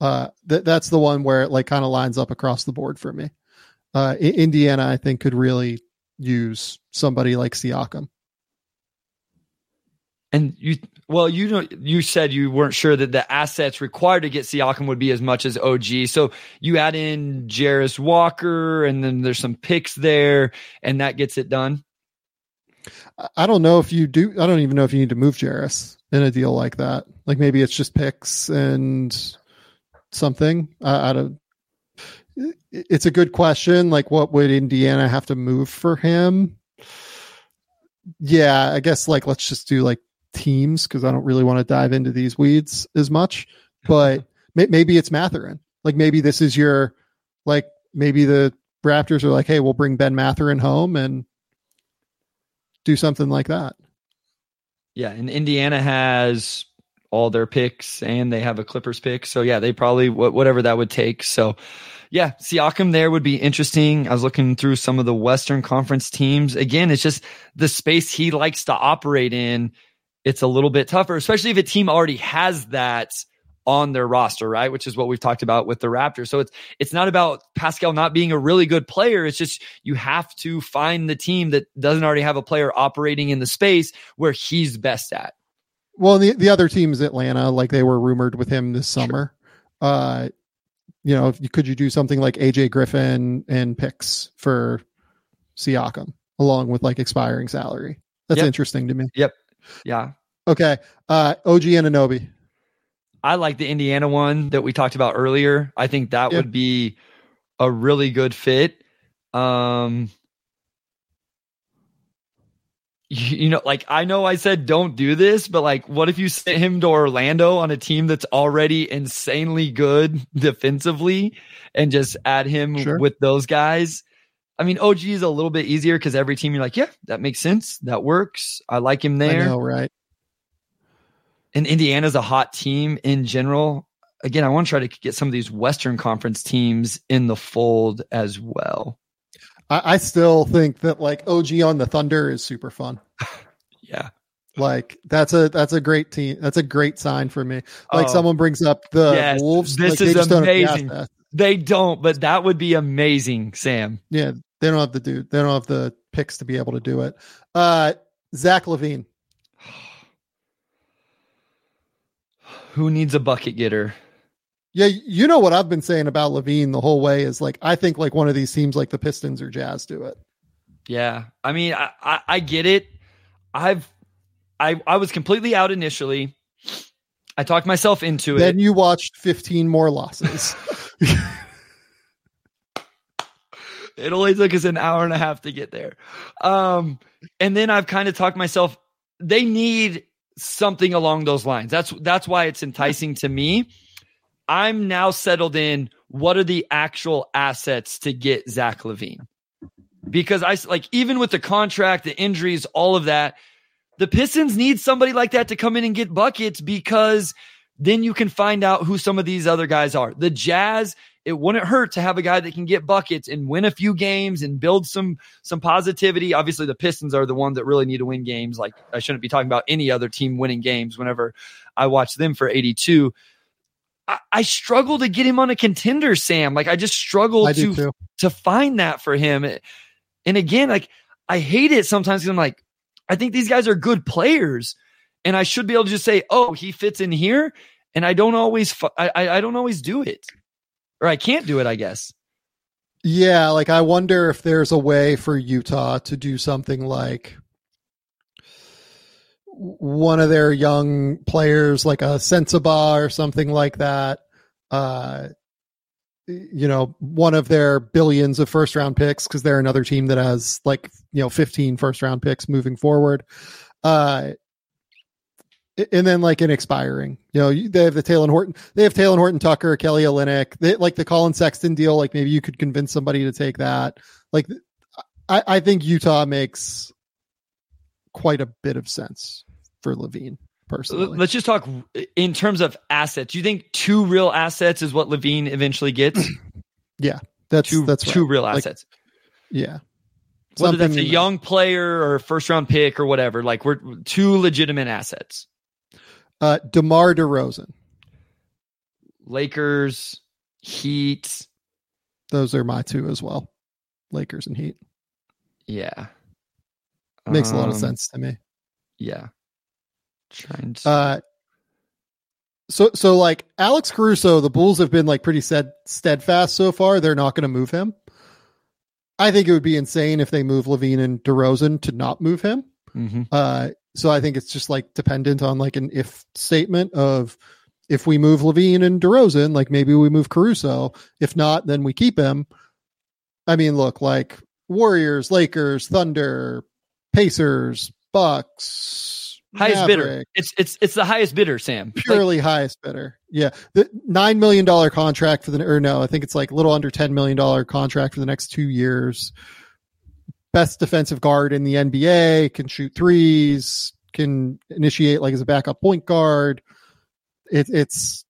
Uh, that that's the one where it like kind of lines up across the board for me. Uh, Indiana, I think, could really use somebody like Siakam. And you, well, you know, you said you weren't sure that the assets required to get Siakam would be as much as OG. So you add in Jarace Walker, and then there's some picks there, and that gets it done. I don't know if you do. I don't even know if you need to move Jarace in a deal like that. Like maybe it's just picks and something. I, I don't. It's a good question. Like, what would Indiana have to move for him? Yeah, I guess like let's just do like teams because I don't really want to dive into these weeds as much. But may, maybe it's Mathurin. Like maybe this is your like maybe the Raptors are like, hey, we'll bring Ben Mathurin home and do something like that. Yeah, and Indiana has all their picks and they have a Clippers pick. So yeah, they probably whatever that would take. So yeah, Siakam there would be interesting. I was looking through some of the Western Conference teams. Again, it's just the space he likes to operate in it's a little bit tougher, especially if a team already has that on their roster, right? Which is what we've talked about with the Raptors. So it's it's not about Pascal not being a really good player. It's just you have to find the team that doesn't already have a player operating in the space where he's best at. Well, the the other team is Atlanta, like they were rumored with him this summer. Sure. Uh you know, could you do something like AJ Griffin and picks for Siakam along with like expiring salary? That's yep. interesting to me. Yep. Yeah. Okay. Uh, OG Anunoby. I like the Indiana one that we talked about earlier. I think that yeah. would be a really good fit. Um, you, you know, like I know I said don't do this, but like, what if you sent him to Orlando on a team that's already insanely good defensively and just add him sure. with those guys? I mean, OG is a little bit easier because every team you're like, yeah, that makes sense. That works. I like him there. I know, right? And Indiana's a hot team in general. again, I want to try to get some of these Western Conference teams in the fold as well. I, I still think that like OG on the Thunder is super fun. yeah. Like that's a that's a great team. That's a great sign for me. Like Oh. someone brings up the Yes, Wolves. this like, is don't amazing. They don't, but that would be amazing, Sam. Yeah, they don't have the dude. They don't have the picks to be able to do it. Uh Zach LaVine. Who needs a bucket getter? Yeah, you know what I've been saying about LaVine the whole way is like I think like one of these teams like the Pistons or Jazz do it. Yeah. I mean, I, I, I get it. I've I I was completely out initially. I talked myself into Then it. Then you watched 15 more losses. It only took us an hour and a half to get there. Um, and then I've kind of talked myself, they need something along those lines. That's that's why it's enticing to me. I'm now settled in what are the actual assets to get Zach LaVine? Because I like even with the contract, the injuries, all of that, the Pistons need somebody like that to come in and get buckets because then you can find out who some of these other guys are. The Jazz, it wouldn't hurt to have a guy that can get buckets and win a few games and build some some positivity. Obviously, the Pistons are the ones that really need to win games. Like I shouldn't be talking about any other team winning games whenever I watch them for 82. I, I struggle to get him on a contender, Sam. Like I just struggle I to too. to find that for him. And again, like I hate it sometimes because I'm like, I think these guys are good players, and I should be able to just say, "Oh, he fits in here," and I don't always, I I don't always do it, or I can't do it. I guess. Yeah, like I wonder if there's a way for Utah to do something like one of their young players, like a Sensabaugh or something like that. Uh, you know, one of their billions of first round picks because they're another team that has like you know 15 first round picks moving forward. Uh, and then like an expiring, you know, they have the Talen Horton, they have Talen Horton-Tucker, Kelly Olynyk, they like the Collin Sexton deal. Like maybe you could convince somebody to take that. Like, I, I think Utah makes quite a bit of sense for LaVine personally. Let's just talk in terms of assets. Do you think two real assets is what LaVine eventually gets? Yeah, that's two that's two right. real Like, assets. Yeah. Whether that's a young player or first round pick or whatever, like we're two legitimate assets. Uh, DeMar DeRozan. Lakers, Heat, Those are my two as well. Lakers and Heat. yeah, Makes a lot of Um, sense to me. Yeah, trying to. Uh, so so like Alex Caruso, the Bulls have been like pretty stead, steadfast so far. They're not going to move him. I think it would be insane if they move LaVine and DeRozan to not move him. Mhm. Uh, so I think it's just like dependent on like an if statement of if we move LaVine and DeRozan, like maybe we move Caruso. If not, then we keep him. I mean, look, like Warriors, Lakers, Thunder, Pacers, Bucks, highest bidder. It's it's it's the highest bidder, Sam. Like, purely highest bidder. Yeah, the nine million dollar contract for the or no, I think it's like a little under ten million dollar contract for the next two years. Best defensive guard in the NBA, can shoot threes, can initiate like as a backup point guard. It, it's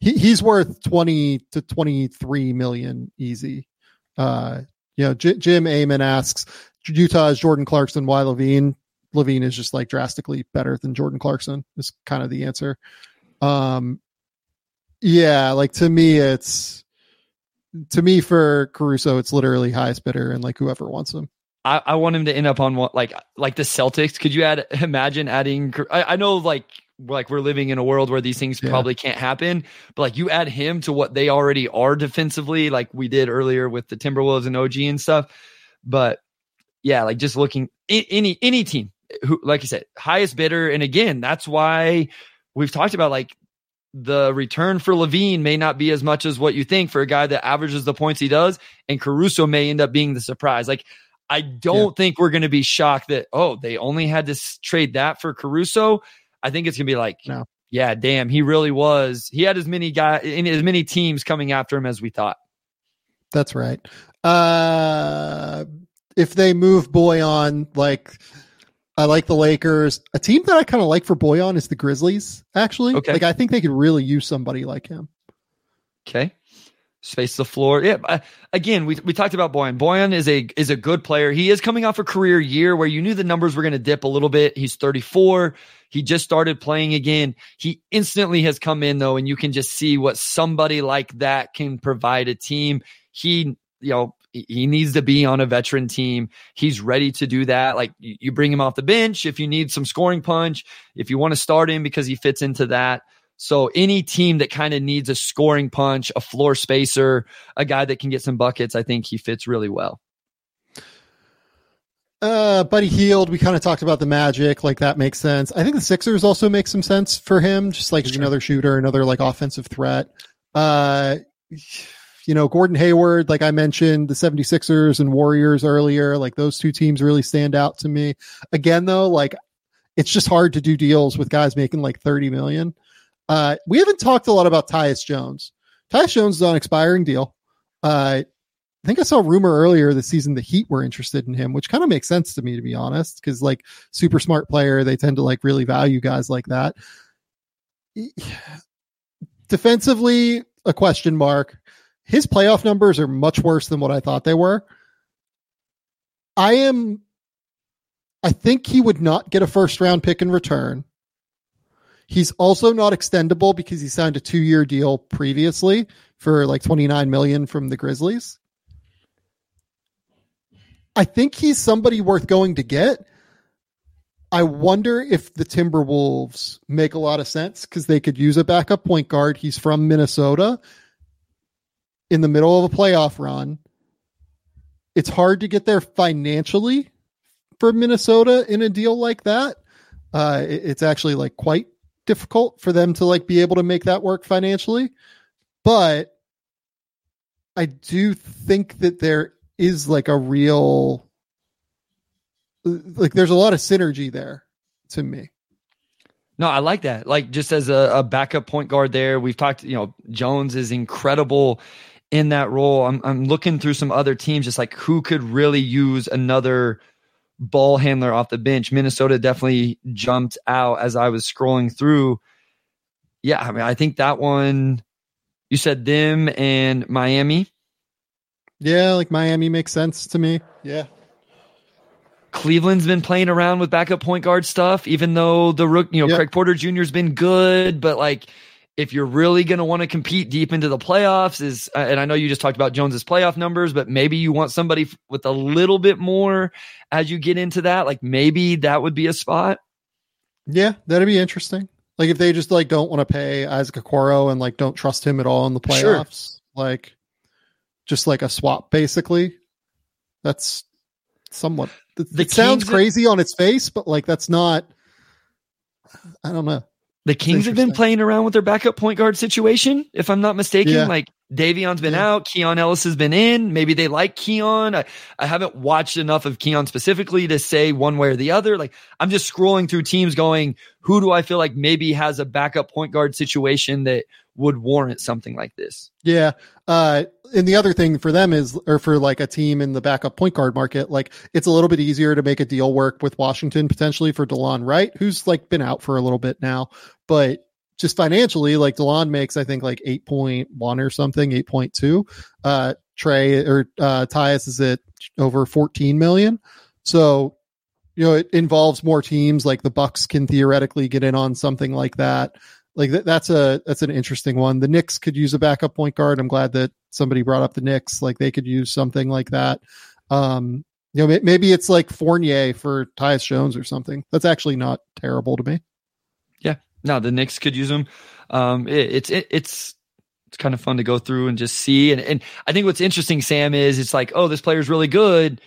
he, he's worth twenty to twenty three million easy. Uh, you know, J- Jim Amon asks Utah is Jordan Clarkson, why LaVine? LaVine is just like drastically better than Jordan Clarkson. Is kind of the answer. Um, yeah, like to me, it's to me for Caruso, it's literally highest bidder and like whoever wants him. I, I want him to end up on what like like the Celtics. Could you add imagine adding? I, I know like like we're living in a world where these things Yeah. probably can't happen, but like you add him to what they already are defensively, like we did earlier with the Timberwolves and OG and stuff. But yeah, like just looking any any team who, like you said, highest bidder, and again, that's why we've talked about like the return for LaVine may not be as much as what you think for a guy that averages the points he does, and Caruso may end up being the surprise. Like, I don't think we're going to be shocked that oh they only had to trade that for Caruso. I think it's going to be like, No. yeah, damn, he really was. He had as many guy in as many teams coming after him as we thought. That's right. Uh, if they move Bojan, like I like the Lakers. A team that I kind of like for Bojan is the Grizzlies. Actually, Okay. like I think they could really use somebody like him. Okay. Space the floor. Yeah. Again, we, we talked about Bojan. Bojan is a is a good player. He is coming off a career year where you knew the numbers were going to dip a little bit. He's 34. He just started playing again. He instantly has come in though, and you can just see what somebody like that can provide a team. He, you know, he needs to be on a veteran team. He's ready to do that. Like you bring him off the bench if you need some scoring punch, if you want to start him because he fits into that. So any team that kind of needs a scoring punch, a floor spacer, a guy that can get some buckets, I think he fits really well. Uh, Buddy Hield, we kind of talked about the magic, like that makes sense. I think the Sixers also make some sense for him, just like sure. another shooter, another like offensive threat. Uh, you know, Gordon Hayward, like I mentioned, the 76ers and Warriors earlier, like those two teams really stand out to me. Again, though, like it's just hard to do deals with guys making like 30 million. Uh, we haven't talked a lot about Tyus Jones. Tyus Jones is on expiring deal. Uh, I think I saw a rumor earlier this season the Heat were interested in him, which kind of makes sense to me, to be honest, because like super smart player, they tend to like really value guys like that. Defensively, a question mark. His playoff numbers are much worse than what I thought they were. I am, I think he would not get a first round pick in return. He's also not extendable because he signed a two year deal previously for like 29 million from the Grizzlies. I think he's somebody worth going to get. I wonder if the Timberwolves make a lot of sense because they could use a backup point guard. He's from Minnesota in the middle of a playoff run. It's hard to get there financially for Minnesota in a deal like that. Uh, it's actually like quite difficult for them to like be able to make that work financially. But I do think that there is like a real like there's a lot of synergy there to me. No, I like that. Like just as a, a, backup point guard there, we've talked, you know, Jones is incredible in that role. I'm I'm looking through some other teams, just like who could really use another ball handler off the bench. Minnesota definitely jumped out as I was scrolling through. Yeah, I mean, I think that one you said them and Miami. Yeah, like Miami makes sense to me. Yeah. Cleveland's been playing around with backup point guard stuff, even though the rook, you know, yep. Craig Porter Jr.'s been good, but like if you're really going to want to compete deep into the playoffs is uh, and I know you just talked about Jones's playoff numbers but maybe you want somebody with a little bit more as you get into that like maybe that would be a spot. Yeah that'd be interesting. Like if they just like don't want to pay Isaac Okoro and like don't trust him at all in the playoffs sure. like just like a swap basically that's somewhat it sounds crazy on its face but like that's not I don't know the Kings have been playing around with their backup point guard situation, if I'm not mistaken. Yeah. Like Davion's been yeah. out, Keon Ellis has been in. Maybe they like Keon. I, I haven't watched enough of Keon specifically to say one way or the other. Like I'm just scrolling through teams going, who do I feel like maybe has a backup point guard situation that would warrant something like this? Yeah. Uh, and the other thing for them is, or for like a team in the backup point guard market, like it's a little bit easier to make a deal work with Washington potentially for Delon Wright, who's like been out for a little bit now, but just financially, like Delon makes, I think like 8.1 or something, 8.2. Uh, Trey or, uh, Tyus is at over 14 million. So, you know, it involves more teams like the Bucks can theoretically get in on something like that like th- that's a that's an interesting one. The Knicks could use a backup point guard. I'm glad that somebody brought up the Knicks. Like they could use something like that. Um, you know, maybe it's like Fournier for Tyus Jones or something. That's actually not terrible to me. Yeah, no, the Knicks could use them. Um, it, it's it, it's it's kind of fun to go through and just see. And and I think what's interesting, Sam, is it's like, oh, this player's really good,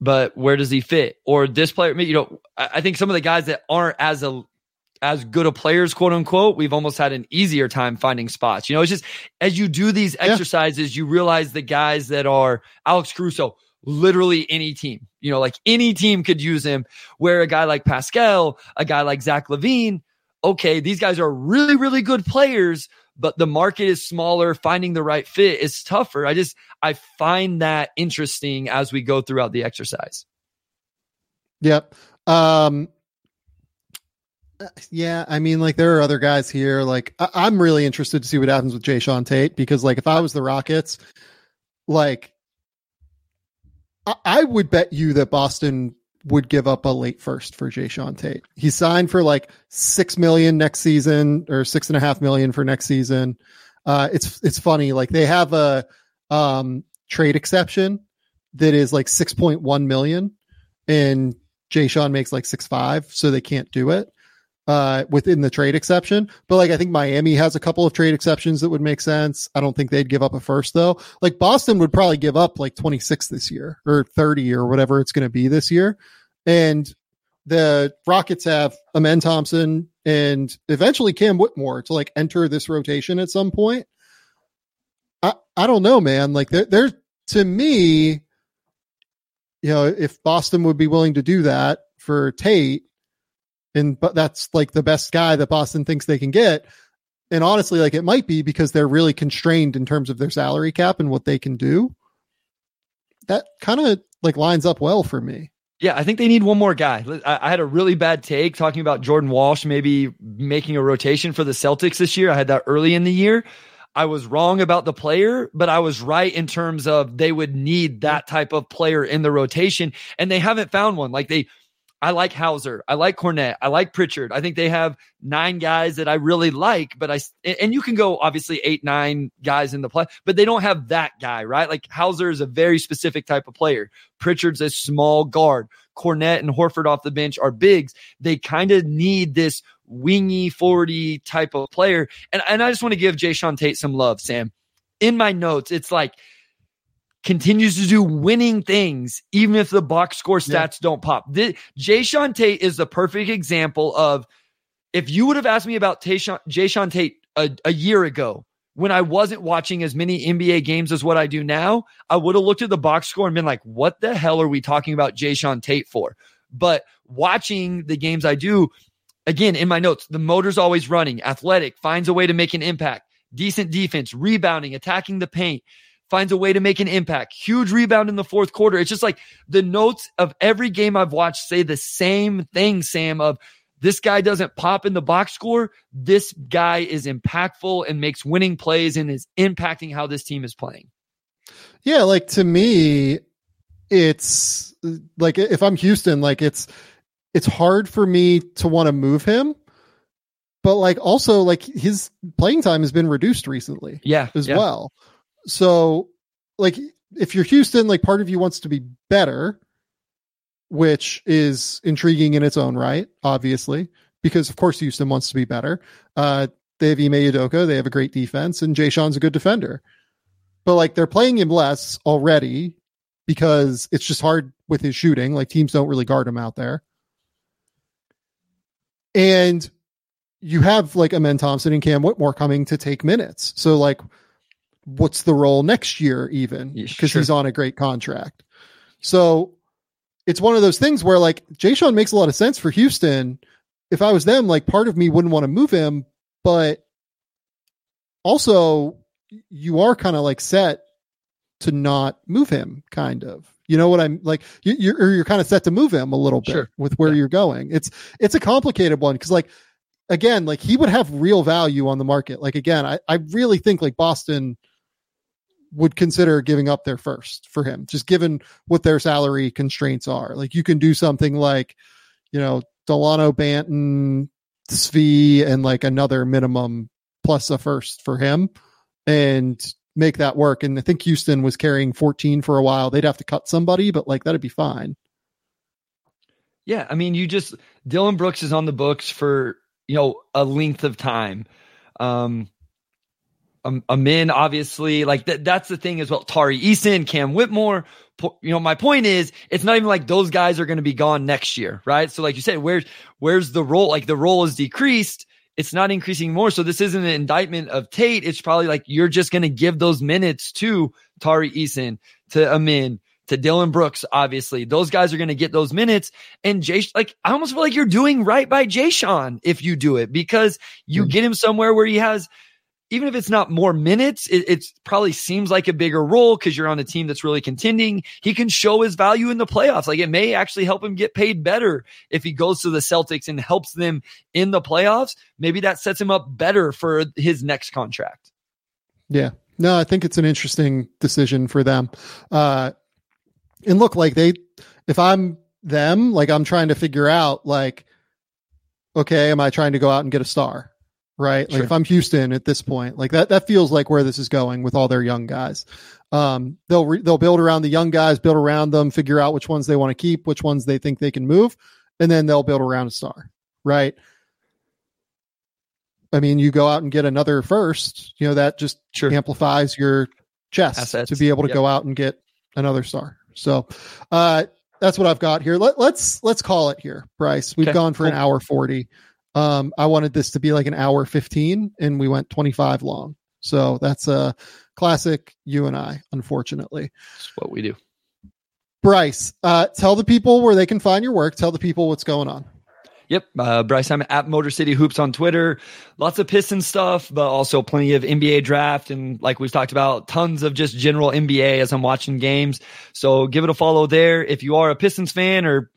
but where does he fit? Or this player, you know, I, I think some of the guys that aren't as a as good a players, quote unquote, we've almost had an easier time finding spots. You know, it's just as you do these exercises, yeah. you realize the guys that are Alex Caruso, literally any team, you know, like any team could use him. Where a guy like Pascal, a guy like Zach LaVine, okay, these guys are really, really good players, but the market is smaller. Finding the right fit is tougher. I just, I find that interesting as we go throughout the exercise. Yep. Um, Yeah, I mean, like there are other guys here. Like I- am really interested to see what happens with Jae'Sean Tate because, like, if I was the Rockets, like I, I would bet you that Boston would give up a late first for Jae'Sean Tate. He signed for like six million next season or six and a half million for next season. Uh, it's it's funny, like they have a um, trade exception that is like six point one million, and Jae'Sean makes like six five, so they can't do it uh, within the trade exception. But like I think Miami has a couple of trade exceptions that would make sense. I don't think they'd give up a first though. Like Boston would probably give up like 26 this year or 30 or whatever it's going to be this year. And the Rockets have Amen Thompson and eventually Cam Whitmore to like enter this rotation at some point. I, I don't know, man. Like there, there's to me, you know, if Boston would be willing to do that for Tate, and but that's like the best guy that Boston thinks they can get. And honestly, like it might be because they're really constrained in terms of their salary cap and what they can do. That kind of like lines up well for me. Yeah, I think they need one more guy. I, had a really bad take talking about Jordan Walsh maybe making a rotation for the Celtics this year. I had that early in the year. I was wrong about the player, but I was right in terms of they would need that type of player in the rotation, and they haven't found one. Like they I like Hauser. I like Kornet. I like Pritchard. I think they have nine guys that I really like, but I, and you can go obviously eight, nine guys in the play, but they don't have that guy, right? Like Hauser is a very specific type of player. Pritchard's a small guard. Kornet and Horford off the bench are bigs. They kind of need this wingy, forty type of player. And, and I just want to give Jae'Sean Tate some love, Sam. In my notes, it's like, continues to do winning things, even if the box score stats yeah. don't pop. This, Jae'Sean Tate is the perfect example of if you would have asked me about Jae'Sean Tate a, a year ago, when I wasn't watching as many NBA games as what I do now, I would have looked at the box score and been like, what the hell are we talking about Jae'Sean Tate for? But watching the games I do, again, in my notes, the motor's always running, athletic, finds a way to make an impact, decent defense, rebounding, attacking the paint finds a way to make an impact. Huge rebound in the fourth quarter. It's just like the notes of every game I've watched say the same thing, Sam, of this guy doesn't pop in the box score. This guy is impactful and makes winning plays and is impacting how this team is playing. Yeah, like to me, it's like if I'm Houston, like it's it's hard for me to want to move him. But like also like his playing time has been reduced recently. Yeah. As yeah. well. So, like, if you're Houston, like, part of you wants to be better, which is intriguing in its own right, obviously, because of course Houston wants to be better. Uh, they have Ime Udoka, they have a great defense, and Jae'Sean's a good defender. But like they're playing him less already because it's just hard with his shooting. Like teams don't really guard him out there. And you have like Amen Thompson and Cam Whitmore coming to take minutes. So like what's the role next year even because sure. he's on a great contract. So it's one of those things where like Jae'Sean makes a lot of sense for Houston. If I was them, like part of me wouldn't want to move him, but also you are kind of like set to not move him kind of you know what i'm like you, you're you're kind of set to move him a little bit sure. with where yeah. you're going it's it's a complicated one because like again like he would have real value on the market like again i i really think like boston would consider giving up their first for him, just given what their salary constraints are. Like you can do something like, you know, Dalano Banton, Svi, and like another minimum plus a first for him and make that work. And I think Houston was carrying 14 for a while. They'd have to cut somebody, but like that'd be fine. Yeah. I mean, you just, Dillon Brooks is on the books for, you know, a length of time. Um, um, Amen, obviously, like that. That's the thing as well. Tari Eason, Cam Whitmore. You know, my point is, it's not even like those guys are going to be gone next year, right? So, like you said, where's where's the role? Like the role is decreased. It's not increasing more. So this isn't an indictment of Tate. It's probably like you're just going to give those minutes to Tari Eason, to Amen, to Dillon Brooks. Obviously, those guys are going to get those minutes. And Jay, like I almost feel like you're doing right by Jae'Sean if you do it because you mm-hmm. get him somewhere where he has even if it's not more minutes, it it's probably seems like a bigger role because you're on a team that's really contending. He can show his value in the playoffs. Like it may actually help him get paid better if he goes to the Celtics and helps them in the playoffs. Maybe that sets him up better for his next contract. Yeah. No, I think it's an interesting decision for them. Uh, and look, like they, if I'm them, like I'm trying to figure out, like, okay, am I trying to go out and get a star? Right. Like Sure. if I'm Houston at this point, like that, that feels like where this is going with all their young guys. Um, they'll, re- they'll build around the young guys, build around them, figure out which ones they want to keep, which ones they think they can move, and then they'll build around a star. Right. I mean, you go out and get another first, you know, that just Sure. amplifies your chest Assets. to be able to Yep. go out and get another star. So, uh, that's what I've got here. Let, let's let's call it here, Bryce. We've Okay, gone for an hour forty. Um, I wanted this to be like an hour fifteen, and we went twenty five long. So that's a classic you and I, unfortunately. That's what we do. Bryce, uh, tell the people where they can find your work. Tell the people what's going on. Yep. Uh, Bryce, I'm at Motor City Hoops on Twitter. Lots of Piston stuff, but also plenty of NBA draft. And like we've talked about, tons of just general NBA as I'm watching games. So give it a follow there. If you are a Pistons fan or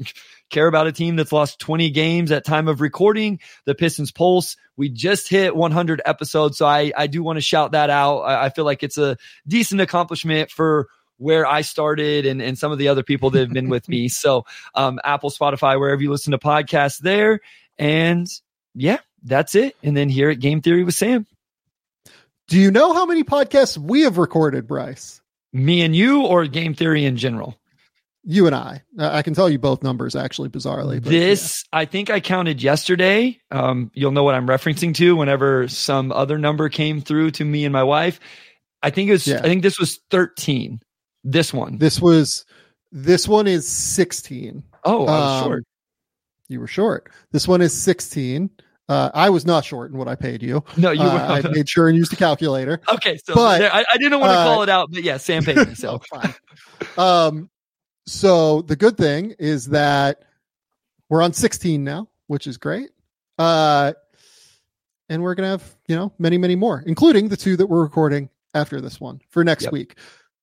care about a team that's lost 20 games at time of recording, the Pistons Pulse, we just hit 100 episodes. So I, I do want to shout that out. I, I feel like it's a decent accomplishment for where I started and, and some of the other people that have been with me. So um, Apple, Spotify, wherever you listen to podcasts there. And yeah, that's it. And then here at Game Theory with Sam, Do you know how many podcasts we have recorded, Bryce? me and you, or Game Theory in general. You and I. I can tell you both numbers actually, bizarrely. but yeah. This, I think I counted yesterday. Um, you'll know what I'm referencing to whenever some other number came through to me and my wife. I think it was, Yeah. I think this was 13. This one. This was this one is 16. oh, I was Um, short. You were short. This one is 16. Uh, I was not short in what I paid you. No, you Uh, I made sure and used a calculator. okay. So but, there- I, I didn't want to uh, call it out, but yeah, Sam paid me. So Oh, fine. um, so the good thing is that we're on 16 now, which is great. Uh, and we're gonna have you know many, many more, including the two that we're recording after this one for next Yep. week.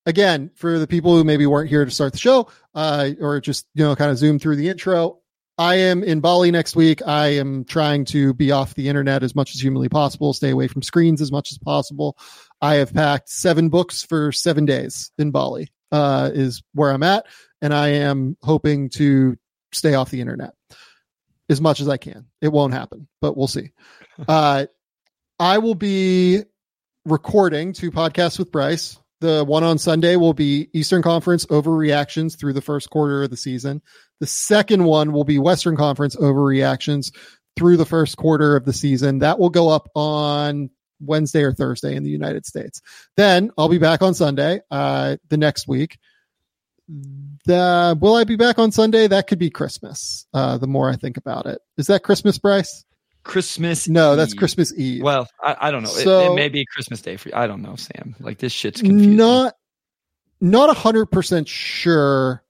Again, for the people who maybe weren't here to start the show, uh, or just you know kind of zoom through the intro. I am in Bali next week. I am trying to be off the internet as much as humanly possible, stay away from screens as much as possible. I have packed seven books for seven days in Bali, uh, is where I'm at. And I am hoping to stay off the internet as much as I can. It won't happen, but we'll see. Uh, I will be recording two podcasts with Bryce. The one on Sunday will be Eastern Conference overreactions through the first quarter of the season. The second one will be Western Conference overreactions through the first quarter of the season. That will go up on Wednesday or Thursday in the United States. Then I'll be back on Sunday, uh, the next week. The, will I be back on Sunday? That could be Christmas. Uh, the more I think about it, is that Christmas, Bryce? Christmas. No, that's Christmas Eve. Well, I, I don't know. It- it, may be Christmas Day for you. I don't know, Sam. Like this shit's confusing. not not a hundred percent sure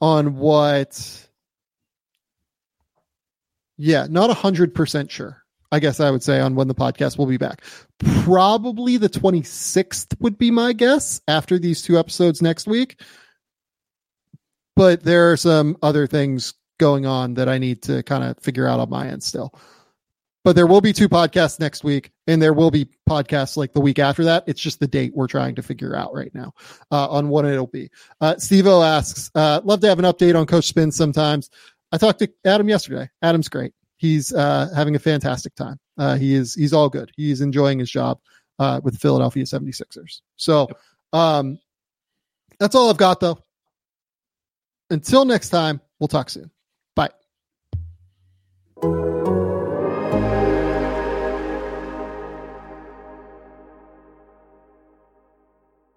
on what yeah not a hundred percent sure i guess i would say on when the podcast will be back probably the 26th would be my guess after these two episodes next week but there are some other things going on that i need to kind of figure out on my end still. But there will be two podcasts next week and there will be podcasts like the week after that. It's just the date we're trying to figure out right now uh, on what it'll be. Uh, steve o asks uh, love to have an update on coach spin sometimes. I talked to adam yesterday. Adam's great. He's uh, having a fantastic time. Uh, he is he's all good. He's enjoying his job uh, with the philadelphia 76ers so um, that's all i've got though until next time we'll talk soon. Bye